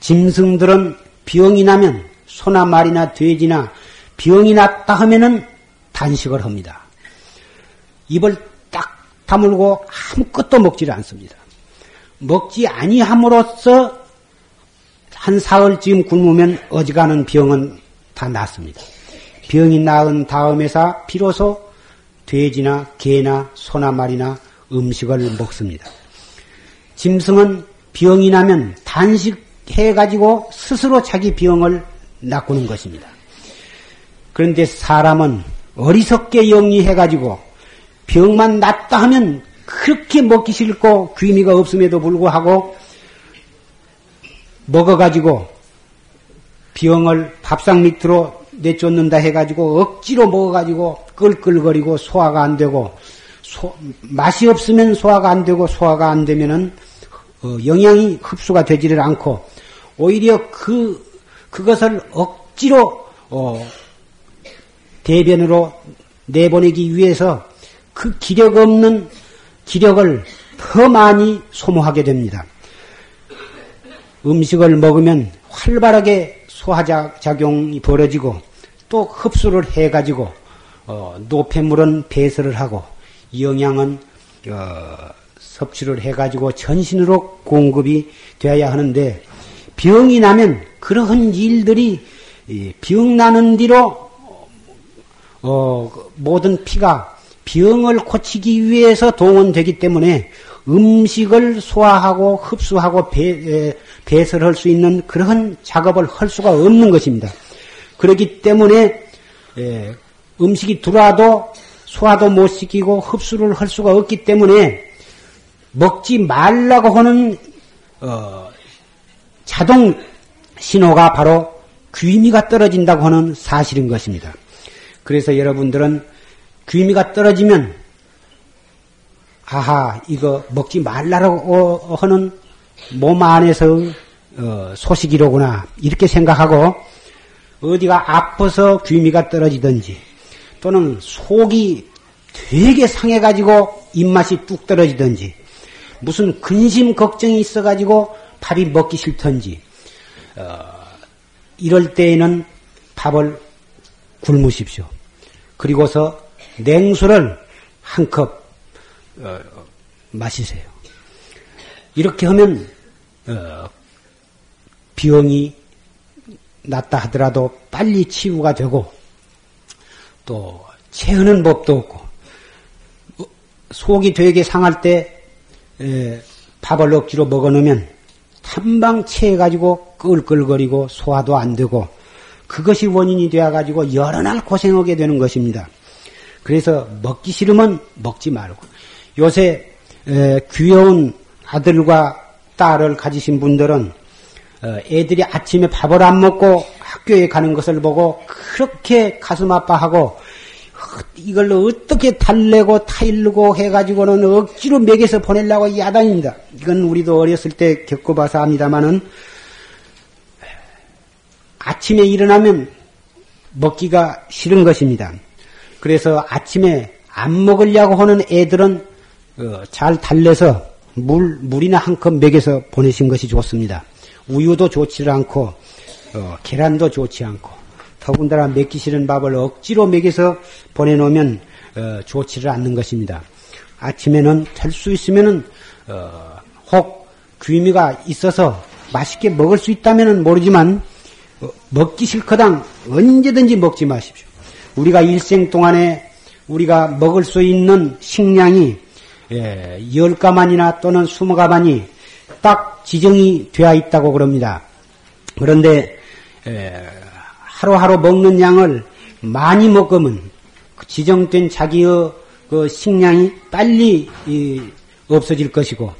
짐승들은 병이 나면 소나 말이나 돼지나 병이 났다 하면은 단식을 합니다. 입을 딱 다물고 아무것도 먹지를 않습니다. 먹지 아니함으로써 한 사흘쯤 굶으면 어지간한 병은 다 낫습니다. 병이 나은 다음에서 비로소 돼지나 개나 소나 말이나 음식을 먹습니다. 짐승은 병이 나면 단식해가지고 스스로 자기 병을 낚는 것입니다. 그런데 사람은 어리석게 영리해가지고 병만 낫다 하면 그렇게 먹기 싫고 귀미가 없음에도 불구하고 먹어가지고 병을 밥상 밑으로 내쫓는다 해가지고 억지로 먹어가지고 끌끌거리고 소화가 안 되고 소, 맛이 없으면 소화가 안 되고 소화가 안 되면은 어, 영양이 흡수가 되지를 않고 오히려 그 그것을 억지로 어, 대변으로 내보내기 위해서 그 기력 없는 기력을 더 많이 소모하게 됩니다. 음식을 먹으면 활발하게 소화작용이 벌어지고 또 흡수를 해가지고 어, 노폐물은 배설을 하고 영양은 어, 섭취를 해가지고 전신으로 공급이 되어야 하는데 병이 나면 그러한 일들이 병 나는 뒤로 어, 모든 피가 병을 고치기 위해서 동원되기 때문에 음식을 소화하고 흡수하고 배, 배설할 수 있는 그러한 작업을 할 수가 없는 것입니다. 그렇기 때문에 에, 음식이 들어와도 소화도 못 시키고 흡수를 할 수가 없기 때문에 먹지 말라고 하는 어, 자동 신호가 바로 귀미가 떨어진다고 하는 사실인 것입니다. 그래서 여러분들은 귀미가 떨어지면 아하 이거 먹지 말라고 하는 몸 안에서 어, 소식이로구나 이렇게 생각하고 어디가 아파서 귀미가 떨어지든지 또는 속이 되게 상해가지고 입맛이 뚝 떨어지든지 무슨 근심 걱정이 있어가지고 밥이 먹기 싫던지 어, 이럴 때에는 밥을 굶으십시오. 그리고서 냉수를 한컵 어, 마시세요. 이렇게 하면 어, 병이 낫다 하더라도 빨리 치유가 되고 또 체하는 법도 없고 어, 속이 되게 상할 때 에, 밥을 억지로 먹어 놓으면 탐방 체해가지고 끌끌거리고 소화도 안 되고 그것이 원인이 되어 가지고 여러 날 고생하게 되는 것입니다. 그래서 먹기 싫으면 먹지 말고 요새 에, 귀여운 아들과 딸을 가지신 분들은 어, 애들이 아침에 밥을 안 먹고 학교에 가는 것을 보고 그렇게 가슴 아파하고 이걸로 어떻게 달래고 타일르고 해가지고는 억지로 먹여서 보내려고 야단입니다. 이건 우리도 어렸을 때 겪어봐서 합니다만은 아침에 일어나면 먹기가 싫은 것입니다. 그래서 아침에 안 먹으려고 하는 애들은 어, 잘 달래서 물, 물이나 한 컵 먹여서 보내신 것이 좋습니다. 우유도 좋지 않고, 어, 계란도 좋지 않고, 더군다나 먹기 싫은 밥을 억지로 먹여서 보내놓으면, 어, 좋지를 않는 것입니다. 아침에는 될 수 있으면은, 어, 혹 귀미가 있어서 맛있게 먹을 수 있다면 모르지만, 어, 먹기 싫거당 언제든지 먹지 마십시오. 우리가 일생 동안에 우리가 먹을 수 있는 식량이 예, 열 가만이나 또는 스무 가만이 딱 지정이 되어 있다고 그럽니다. 그런데 예, 하루하루 먹는 양을 많이 먹으면 그 지정된 자기의 그 식량이 빨리 없어질 것이고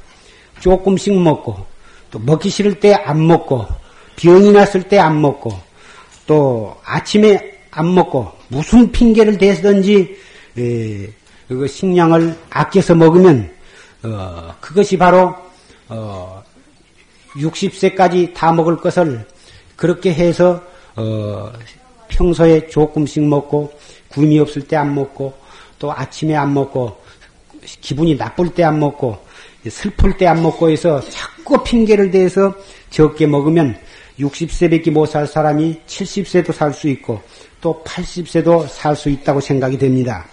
조금씩 먹고 또 먹기 싫을 때 안 먹고 병이 났을 때 안 먹고 또 아침에 안 먹고 무슨 핑계를 대든지 에, 그 식량을 아껴서 먹으면 어, 그것이 바로 어, 60세까지 다 먹을 것을 그렇게 해서 어, 평소에 조금씩 먹고 구미 없을 때 안 먹고 또 아침에 안 먹고 기분이 나쁠 때 안 먹고 슬플 때 안 먹고 해서 자꾸 핑계를 대서 적게 먹으면 60세밖에 못 살 사람이 70세도 살 수 있고 또 80세도 살 수 있다고 생각이 됩니다.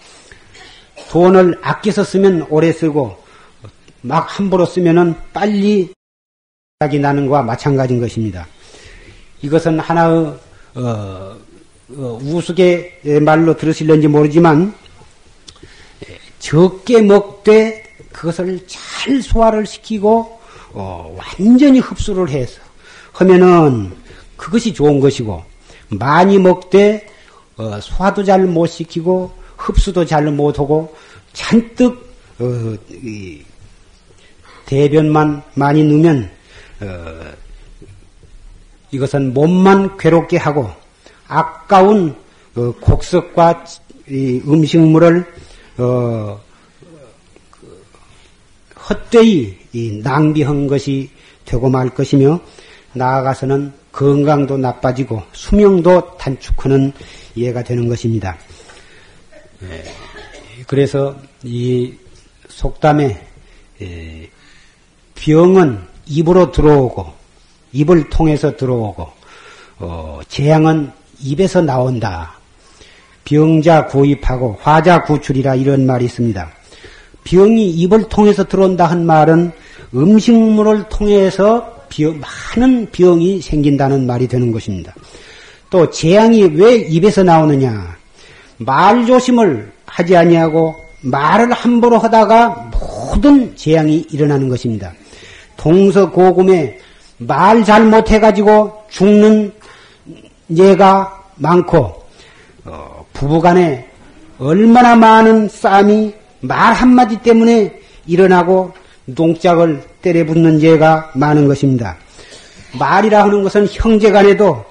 돈을 아껴서 쓰면 오래 쓰고 막 함부로 쓰면은 빨리 생각이 나는 것과 마찬가지인 것입니다. 이것은 하나의 어, 어, 우스개 말로 들으실런지 모르지만 적게 먹되 그것을 잘 소화를 시키고 어, 완전히 흡수를 해서 하면은 그것이 좋은 것이고 많이 먹되 어, 소화도 잘 못 시키고 흡수도 잘 못하고 잔뜩 어, 대변만 많이 넣으면 어, 이것은 몸만 괴롭게 하고 아까운 어, 곡석과 음식물을 어, 헛되이 낭비한 것이 되고 말 것이며 나아가서는 건강도 나빠지고 수명도 단축하는 예가 되는 것입니다. 예, 그래서 이 속담에 예, 병은 입으로 들어오고 입을 통해서 들어오고 어, 재앙은 입에서 나온다. 병자 구입하고 화자 구출이라 이런 말이 있습니다. 병이 입을 통해서 들어온다 한 말은 음식물을 통해서 병, 많은 병이 생긴다는 말이 되는 것입니다. 또 재앙이 왜 입에서 나오느냐? 말 조심을 하지 아니하고 말을 함부로 하다가 모든 재앙이 일어나는 것입니다. 동서고금에 말 잘 못해가지고 죽는 예가 많고 어, 부부간에 얼마나 많은 싸움이 말 한마디 때문에 일어나고 농짝을 때려붙는 죄가 많은 것입니다. 말이라 하는 것은 형제간에도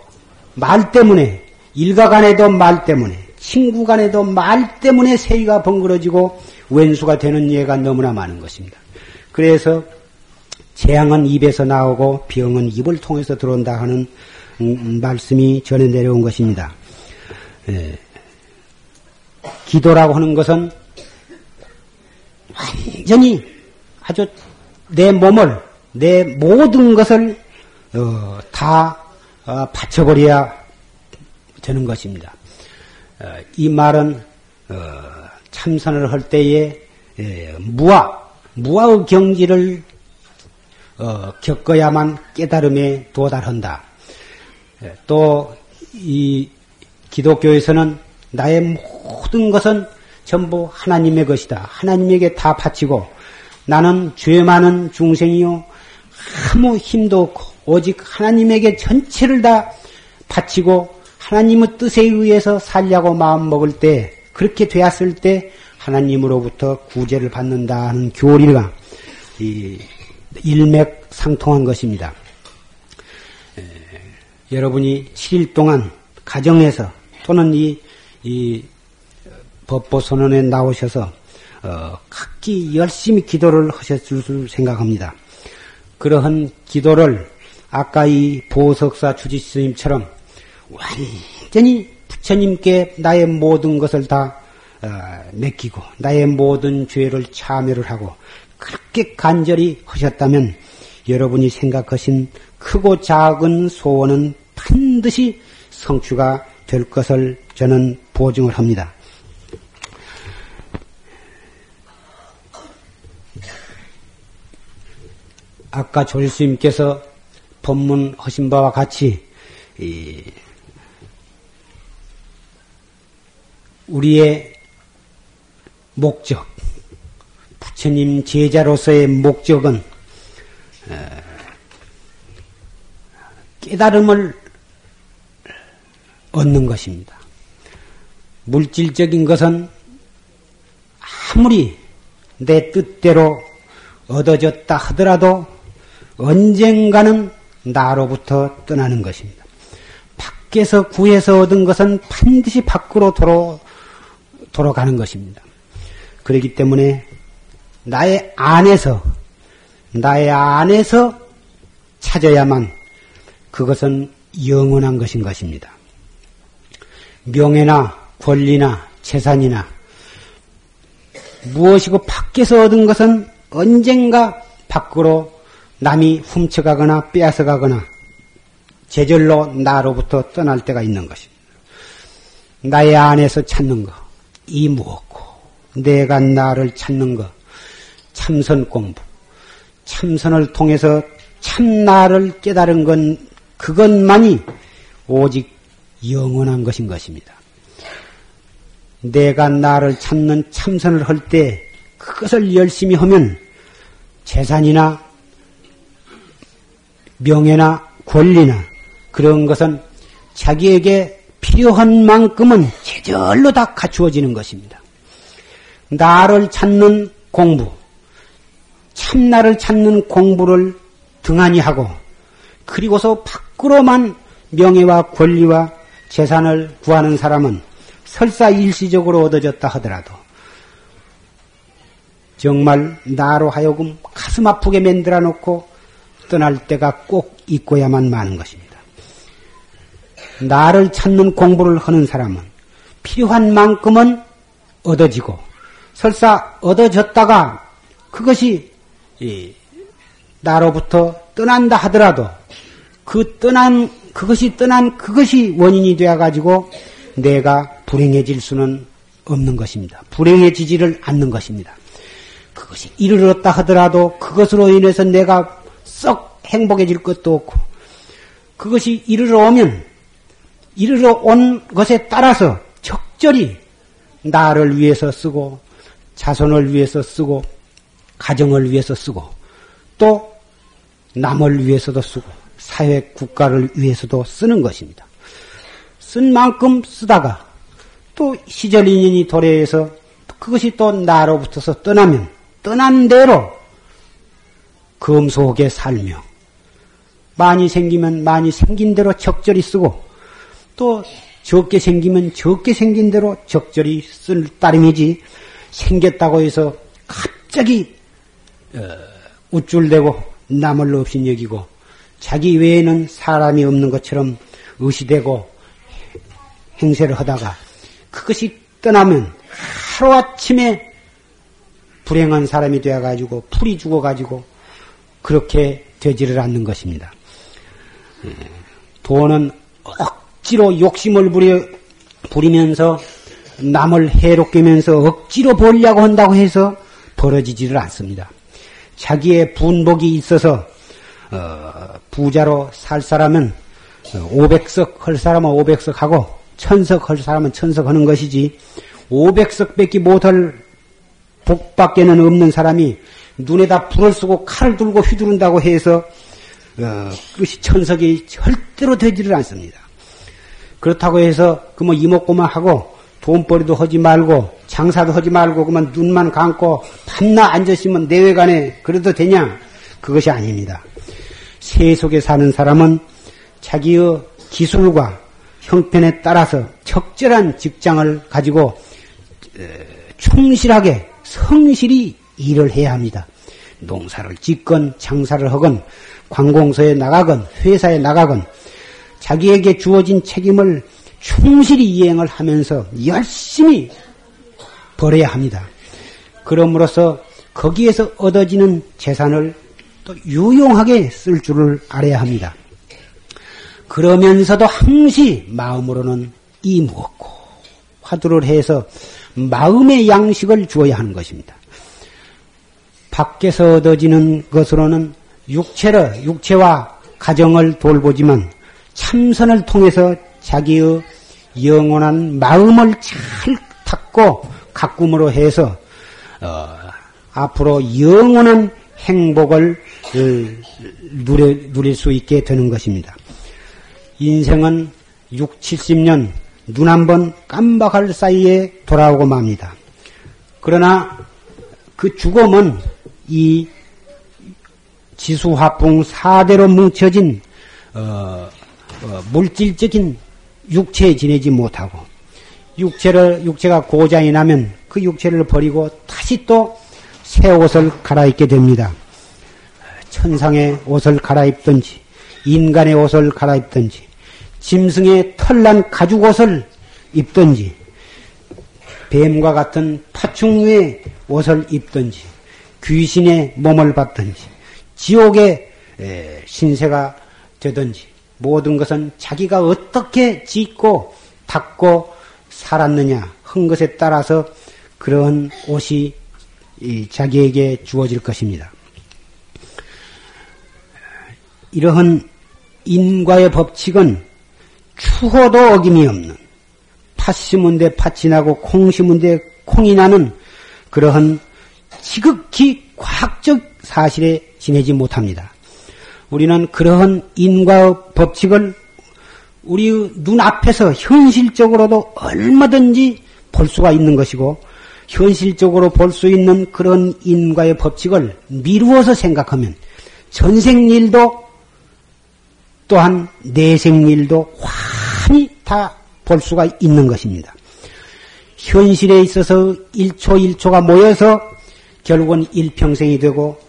말 때문에 일가 간에도 말 때문에 친구 간에도 말 때문에 세이가 번거러지고 왼수가 되는 예가 너무나 많은 것입니다. 그래서 재앙은 입에서 나오고 병은 입을 통해서 들어온다 하는 음, 말씀이 전해 내려온 것입니다. 예. 기도라고 하는 것은 완전히 아주 내 몸을, 내 모든 것을 어, 다 어, 바쳐버려야 되는 것입니다. 어, 이 말은 어, 참선을 할 때에 예, 무아, 무아의 경지를 어, 겪어야만 깨달음에 도달한다. 예, 또이 기독교에서는 나의 모든 것은 전부 하나님의 것이다. 하나님에게 다 바치고 나는 죄 많은 중생이요. 아무 힘도 없고 오직 하나님에게 전체를 다 바치고 하나님의 뜻에 의해서 살려고 마음 먹을 때 그렇게 되었을 때 하나님으로부터 구제를 받는다 하는 교리가 일맥상통한 것입니다. 에, 여러분이 7일 동안 가정에서 또는 이, 이 법보 선언에 나오셔서 어, 각기 열심히 기도를 하셨을 줄 생각합니다. 그러한 기도를 아까 이 보석사 주지스님처럼 완전히 부처님께 나의 모든 것을 다 어, 맡기고 나의 모든 죄를 참여를 하고 그렇게 간절히 하셨다면 여러분이 생각하신 크고 작은 소원은 반드시 성취가 될 것을 저는 보증을 합니다. 아까 조실스님께서 법문하신 바와 같이 우리의 목적, 부처님 제자로서의 목적은 깨달음을 얻는 것입니다. 물질적인 것은 아무리 내 뜻대로 얻어졌다 하더라도 언젠가는 나로부터 떠나는 것입니다. 밖에서 구해서 얻은 것은 반드시 밖으로 도로, 돌아가는 것입니다. 그렇기 때문에 나의 안에서, 나의 안에서 찾아야만 그것은 영원한 것인 것입니다. 명예나 권리나 재산이나 무엇이고 밖에서 얻은 것은 언젠가 밖으로 남이 훔쳐가거나 빼앗아가거나 제절로 나로부터 떠날 때가 있는 것입니다. 나의 안에서 찾는 거, 이 무엇고, 내가 나를 찾는 거, 참선 공부, 참선을 통해서 참 나를 깨달은 건 그것만이 오직 영원한 것인 것입니다. 내가 나를 찾는 참선을 할 때 그것을 열심히 하면 재산이나 명예나 권리나 그런 것은 자기에게 필요한 만큼은 제절로 다 갖추어지는 것입니다. 나를 찾는 공부, 참나를 찾는 공부를 등한히 하고, 그리고서 밖으로만 명예와 권리와 재산을 구하는 사람은 설사 일시적으로 얻어졌다 하더라도 정말 나로 하여금 가슴 아프게 만들어 놓고 떠날 때가 꼭 있고야만 마는 것입니다. 나를 찾는 공부를 하는 사람은 필요한 만큼은 얻어지고 설사 얻어졌다가 그것이 나로부터 떠난다 하더라도 그 떠난 그것이 떠난 그것이 원인이 되어 가지고 내가 불행해질 수는 없는 것입니다. 불행해지지를 않는 것입니다. 그것이 이르렀다 하더라도 그것으로 인해서 내가 썩 행복해질 것도 없고 그것이 이르러 오면 이르러 온 것에 따라서 적절히 나를 위해서 쓰고 자손을 위해서 쓰고 가정을 위해서 쓰고 또 남을 위해서도 쓰고 사회 국가를 위해서도 쓰는 것입니다. 쓴 만큼 쓰다가 또 시절 인연이 도래해서 그것이 또 나로부터서 떠나면 떠난 대로 금속에 살며 많이 생기면 많이 생긴 대로 적절히 쓰고 또 적게 생기면 적게 생긴 대로 적절히 쓸 따름이지 생겼다고 해서 갑자기 어, 우쭐대고 남을 없인 여기고 자기 외에는 사람이 없는 것처럼 의시되고 행세를 하다가 그것이 떠나면 하루아침에 불행한 사람이 되어가지고 풀이 죽어가지고 그렇게 되지를 않는 것입니다. 예, 돈은 억지로 욕심을 부려, 부리면서 남을 해롭게면서 억지로 벌려고 한다고 해서 벌어지지를 않습니다. 자기의 분복이 있어서 어, 부자로 살 사람은 500석 할 사람은 500석 하고 천석 할 사람은 천석 하는 것이지 500석 뺏기 못할 복밖에는 없는 사람이 눈에다 불을 쓰고 칼을 들고 휘두른다고 해서 어, 그것이 천석이 절대로 되지를 않습니다. 그렇다고 해서 그뭐 이목구만 하고 돈벌이도 하지 말고 장사도 하지 말고 그만 눈만 감고 밤낮 앉으시면 내외간에 그래도 되냐? 그것이 아닙니다. 세속에 사는 사람은 자기의 기술과 형편에 따라서 적절한 직장을 가지고 충실하게 성실히 일을 해야 합니다. 농사를 짓건 장사를 하건 관공서에 나가건 회사에 나가건 자기에게 주어진 책임을 충실히 이행을 하면서 열심히 벌어야 합니다. 그럼으로써 거기에서 얻어지는 재산을 또 유용하게 쓸 줄을 알아야 합니다. 그러면서도 항시 마음으로는 이 무엇고 화두를 해서 마음의 양식을 주어야 하는 것입니다. 밖에서 얻어지는 것으로는 육체를, 육체와 가정을 돌보지만 참선을 통해서 자기의 영원한 마음을 잘 닦고 가꿈으로 해서 어, 앞으로 영원한 행복을 누릴, 누릴 수 있게 되는 것입니다. 인생은 6, 70년 눈 한 번 깜박할 사이에 돌아오고 맙니다. 그러나 그 죽음은 이 지수화풍 사대로 뭉쳐진 어, 어, 물질적인 육체에 지내지 못하고 육체를 육체가 고장이 나면 그 육체를 버리고 다시 또 새 옷을 갈아입게 됩니다. 천상의 옷을 갈아입든지 인간의 옷을 갈아입든지 짐승의 털난 가죽 옷을 입든지 뱀과 같은 파충류의 옷을 입든지 귀신의 몸을 받든지 지옥의 신세가 되든지 모든 것은 자기가 어떻게 짓고 닦고 살았느냐 한 것에 따라서 그런 옷이 자기에게 주어질 것입니다. 이러한 인과의 법칙은 추호도 어김이 없는 팥 심은 데 팥이 나고 콩 심은 데 콩이 나는 그러한 지극히 과학적 사실에 지내지 못합니다. 우리는 그러한 인과의 법칙을 우리 눈앞에서 현실적으로도 얼마든지 볼 수가 있는 것이고 현실적으로 볼 수 있는 그런 인과의 법칙을 미루어서 생각하면 전생일도 또한 내생일도 환히 다 볼 수가 있는 것입니다. 현실에 있어서 1초 1초가 모여서 결국은 일평생이 되고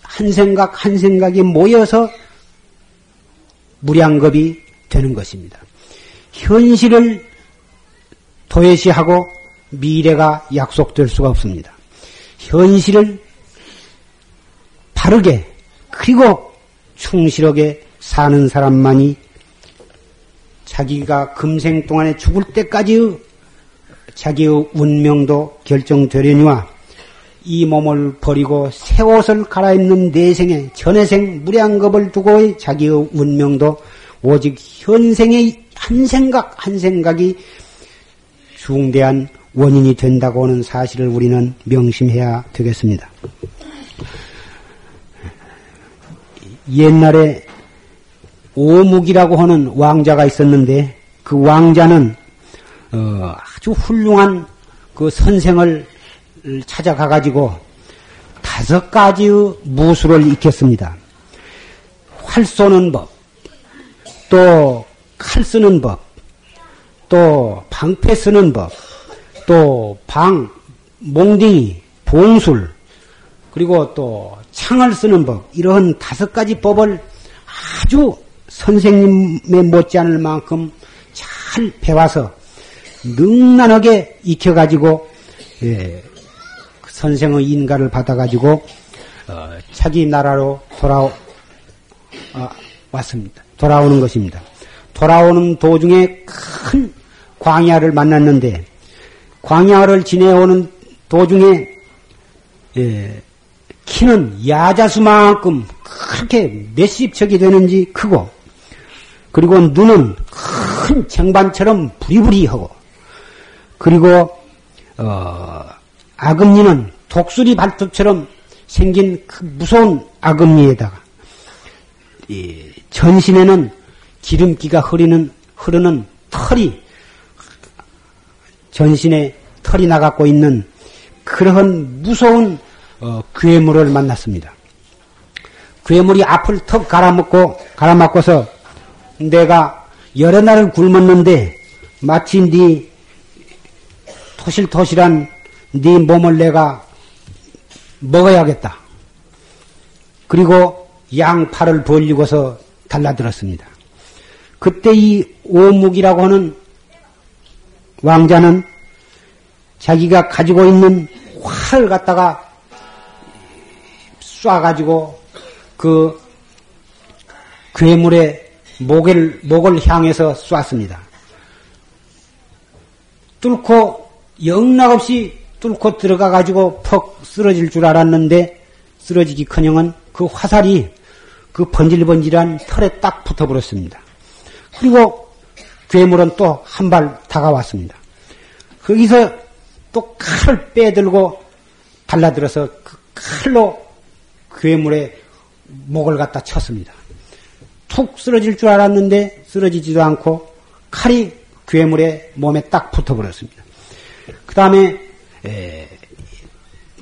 한 생각 한 생각이 모여서 무량겁이 되는 것입니다. 현실을 도외시하고 미래가 약속될 수가 없습니다. 현실을 바르게 그리고 충실하게 사는 사람만이 자기가 금생 동안에 죽을 때까지의 자기의 운명도 결정되려니와 이 몸을 버리고 새 옷을 갈아입는 내생에 전해생 무량겁을 두고의 자기의 운명도 오직 현생의 한 생각 한 생각이 중대한 원인이 된다고 하는 사실을 우리는 명심해야 되겠습니다. 옛날에 오묵이라고 하는 왕자가 있었는데 그 왕자는 어, 아주 훌륭한 그 선생을 찾아가 가지고 다섯 가지의 무술을 익혔습니다. 활 쏘는 법, 또 칼 쓰는 법, 또 방패 쓰는 법, 또 방, 몽둥이, 봉술, 그리고 또 창을 쓰는 법, 이런 다섯 가지 법을 아주 선생님의 못지않을 만큼 잘 배워서 능란하게 익혀가지고 예, 그 선생의 인가를 받아가지고 어, 자기 나라로 돌아 어, 왔습니다. 돌아오는 것입니다. 돌아오는 도중에 큰 광야를 만났는데 광야를 지내오는 도중에 예, 키는 야자수만큼 그렇게 몇십 척이 되는지 크고 그리고 눈은 큰 쟁반처럼 부리부리하고 그리고 어, 아금니는 독수리 발톱처럼 생긴 그 무서운 아금니에다가 전신에는 기름기가 흐르는 흐르는 털이 전신에 털이 나갖고 있는 그러한 무서운 어, 괴물을 만났습니다. 괴물이 앞을 턱 갈아먹고 갈아먹고서 내가 여러 날을 굶었는데 마치 네 토실토실한 네 몸을 내가 먹어야겠다. 그리고 양팔을 벌리고서 달라들었습니다. 그때 이 오묵이라고 하는 왕자는 자기가 가지고 있는 활을 갖다가 쏴가지고 그 괴물의 목을, 목을 향해서 쐈습니다. 뚫고 영락없이 뚫고 들어가 가지고 퍽 쓰러질 줄 알았는데 쓰러지기 커녕은 그 화살이 그 번질번질한 털에 딱 붙어버렸습니다. 그리고 괴물은 또 한 발 다가왔습니다. 거기서 또 칼을 빼들고 달라들어서 그 칼로 괴물의 목을 갖다 쳤습니다. 툭 쓰러질 줄 알았는데 쓰러지지도 않고 칼이 괴물의 몸에 딱 붙어버렸습니다. 그 다음에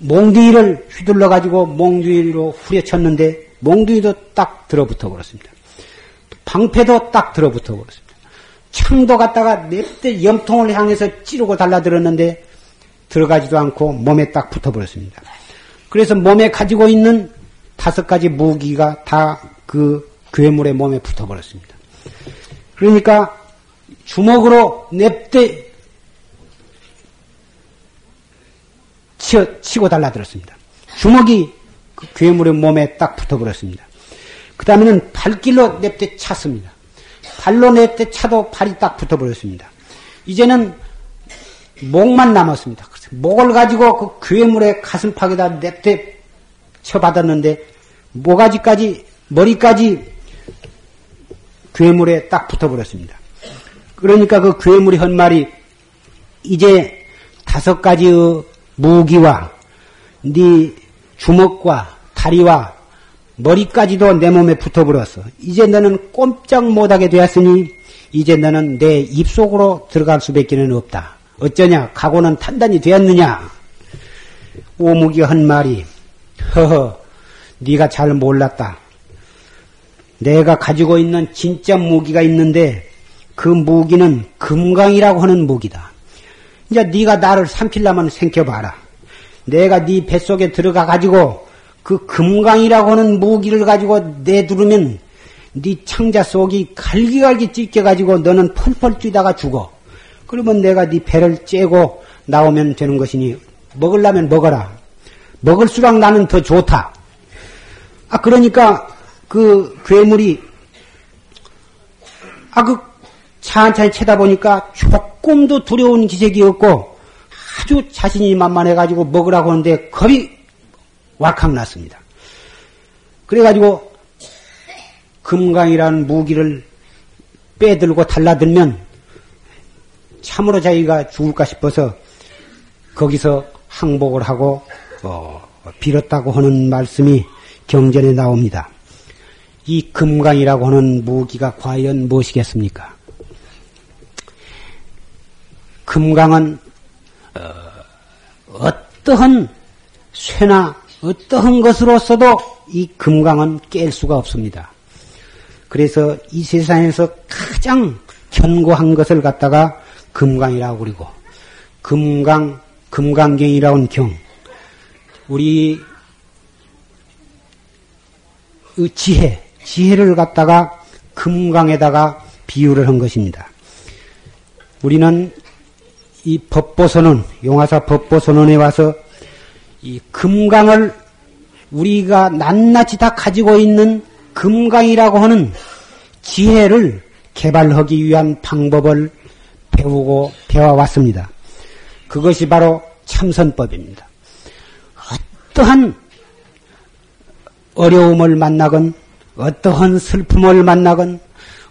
몽둥이를 휘둘러 가지고 몽둥이로 후려쳤는데 몽둥이도 딱 들어붙어 버렸습니다. 방패도 딱 들어붙어 버렸습니다. 창도 갖다가 냅대 염통을 향해서 찌르고 달라들었는데 들어가지도 않고 몸에 딱 붙어 버렸습니다. 그래서 몸에 가지고 있는 다섯 가지 무기가 다 그 괴물의 몸에 붙어 버렸습니다. 그러니까 주먹으로 냅대 치 치고 달라들었습니다. 주먹이 그 괴물의 몸에 딱 붙어버렸습니다. 그 다음에는 발길로 냅대 찼습니다. 발로 냅대 차도 발이 딱 붙어버렸습니다. 이제는 목만 남았습니다. 목을 가지고 그 괴물의 가슴팍에다 냅대 쳐받았는데 모가지까지 머리까지 괴물에 딱 붙어버렸습니다. 그러니까 그 괴물이 한 말이 이제 다섯 가지의 무기와 네 주먹과 다리와 머리까지도 내 몸에 붙어버렸어. 이제 너는 꼼짝 못하게 되었으니 이제 너는 내 입속으로 들어갈 수밖에 는 없다. 어쩌냐? 각오는 단단히 되었느냐? 오무기가 한 말이 허허 네가 잘 몰랐다. 내가 가지고 있는 진짜 무기가 있는데 그 무기는 금강이라고 하는 무기다. 이제 네가 나를 삼킬라면 생겨봐라. 내가 네 뱃속에 들어가 가지고 그 금강이라고 하는 무기를 가지고 내두르면 네 창자 속이 갈기갈기 찢겨 가지고 너는 펄펄 뛰다가 죽어. 그러면 내가 네 배를 째고 나오면 되는 것이니 먹으려면 먹어라. 먹을수록 나는 더 좋다. 아 그러니까 그 괴물이 아그 천천히 쳐다보니까 조금도 두려운 기색이 없고 아주 자신이 만만해가지고 먹으라고 하는데 겁이 왈칵 났습니다. 그래가지고 금강이라는 무기를 빼들고 달라들면 참으로 자기가 죽을까 싶어서 거기서 항복을 하고 어, 빌었다고 하는 말씀이 경전에 나옵니다. 이 금강이라고 하는 무기가 과연 무엇이겠습니까? 금강은 어, 떠한 쇠나 어떠한 것으로서도 이 금강은 깰 수가 없습니다. 그래서 이 세상에서 가장 견고한 것을 갖다가 금강이라고 그리고 금강 금강경이라는 경 우리 지혜 지혜를 갖다가 금강에다가 비유를 한 것입니다. 우리는 이 법보선언 용화사 법보선언에 와서 이 금강을 우리가 낱낱이 다 가지고 있는 금강이라고 하는 지혜를 개발하기 위한 방법을 배우고 배워왔습니다. 그것이 바로 참선법입니다. 어떠한 어려움을 만나건, 어떠한 슬픔을 만나건,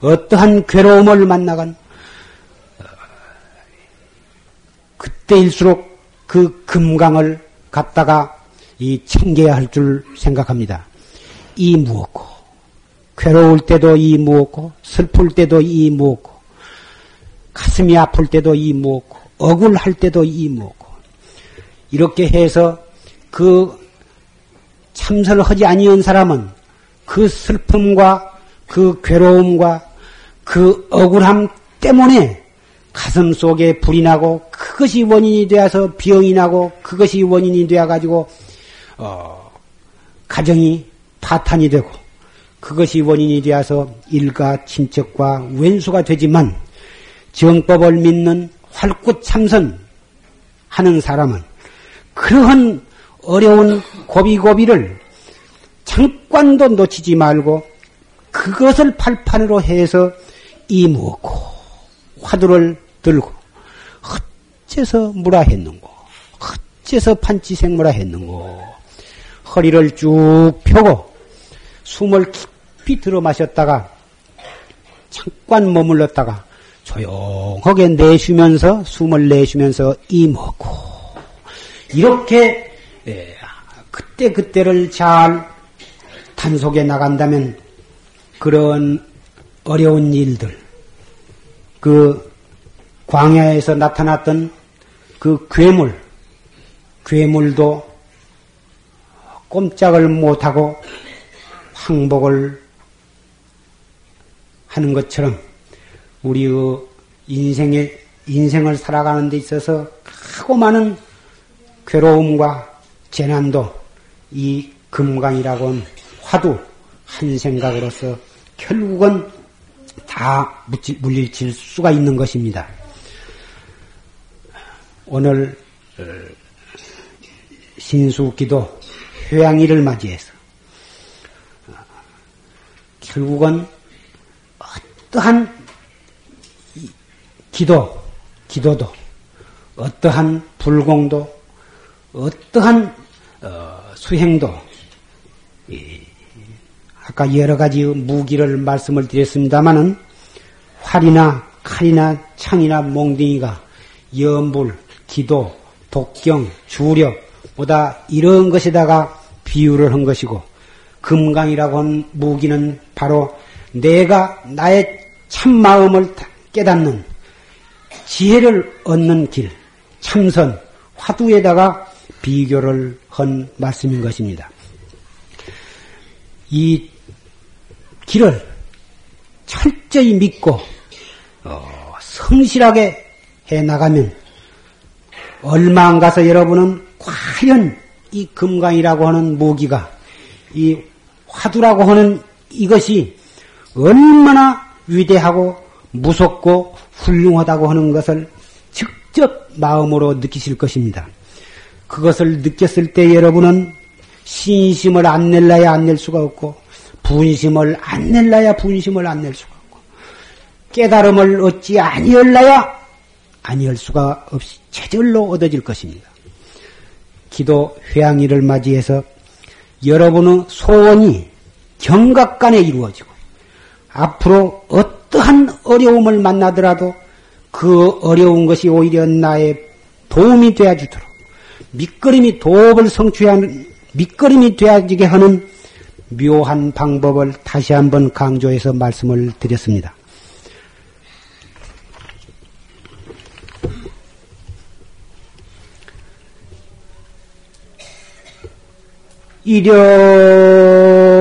어떠한 괴로움을 만나건, 그때일수록 그 금강을 갖다가 이 챙겨야 할 줄 생각합니다. 이 무엇고, 괴로울 때도 이 무엇고, 슬플 때도 이 무엇고, 가슴이 아플 때도 이 무엇고, 억울할 때도 이 무엇고, 이렇게 해서 그 참선을 하지 아니한 사람은 그 슬픔과 그 괴로움과 그 억울함 때문에 가슴 속에 불이 나고 그것이 원인이 되어서 병이 나고 그것이 원인이 되어 가지고 어, 가정이 파탄이 되고 그것이 원인이 되어서 일가 친척과 왼수가 되지만 정법을 믿는 활구 참선 하는 사람은 그러한 어려운 고비고비를 잠깐도 놓치지 말고 그것을 발판으로 해서 이무었고 화두를 들고 어째서 무라 했는고 어째서 판치생무라 했는고 허리를 쭉 펴고 숨을 깊이 들어 마셨다가 잠깐 머물렀다가 조용하게 내쉬면서 숨을 내쉬면서 이먹고 이렇게 예, 그때 그때를 잘 단속해 나간다면 그런 어려운 일들 그 광야에서 나타났던 그 괴물 괴물도 꼼짝을 못하고 항복을 하는 것처럼 우리의 인생의 인생을 살아가는 데 있어서 크고 많은 괴로움과 재난도 이 금강이라고 하는 화두 한 생각으로서 결국은 다 물리칠 수가 있는 것입니다. 오늘 어, 신수기도 휴양일을 맞이해서 결국은 어떠한 기도, 기도도, 어떠한 불공도, 어떠한 어, 수행도, 아까 여러 가지 무기를 말씀을 드렸습니다마는 활이나 칼이나 창이나 몽둥이가 염불, 기도, 독경, 주력, 보다 이런 것에다가 비유를 한 것이고, 금강이라고 한 무기는 바로 내가 나의 참 마음을 깨닫는 지혜를 얻는 길, 참선, 화두에다가 비교를 한 말씀인 것입니다. 이 길을 철저히 믿고 어, 성실하게 해 나가면 얼마 안 가서 여러분은 과연 이 금강이라고 하는 무기가 이 화두라고 하는 이것이 얼마나 위대하고 무섭고 훌륭하다고 하는 것을 직접 마음으로 느끼실 것입니다. 그것을 느꼈을 때 여러분은 신심을 안 낼라야 안 낼 수가 없고 분심을 안 낼라야 분심을 안 낼 수가 없고 깨달음을 얻지 아니할라야 아니할 수가 없이 체절로 얻어질 것입니다. 기도 회양일을 맞이해서 여러분의 소원이 경각간에 이루어지고 앞으로 어떠한 어려움을 만나더라도 그 어려운 것이 오히려 나의 도움이 되어 주도록 밑거름이 도업을 성취하는 밑거름이 되어지게 하는 묘한 방법을 다시 한번 강조해서 말씀을 드렸습니다. 이려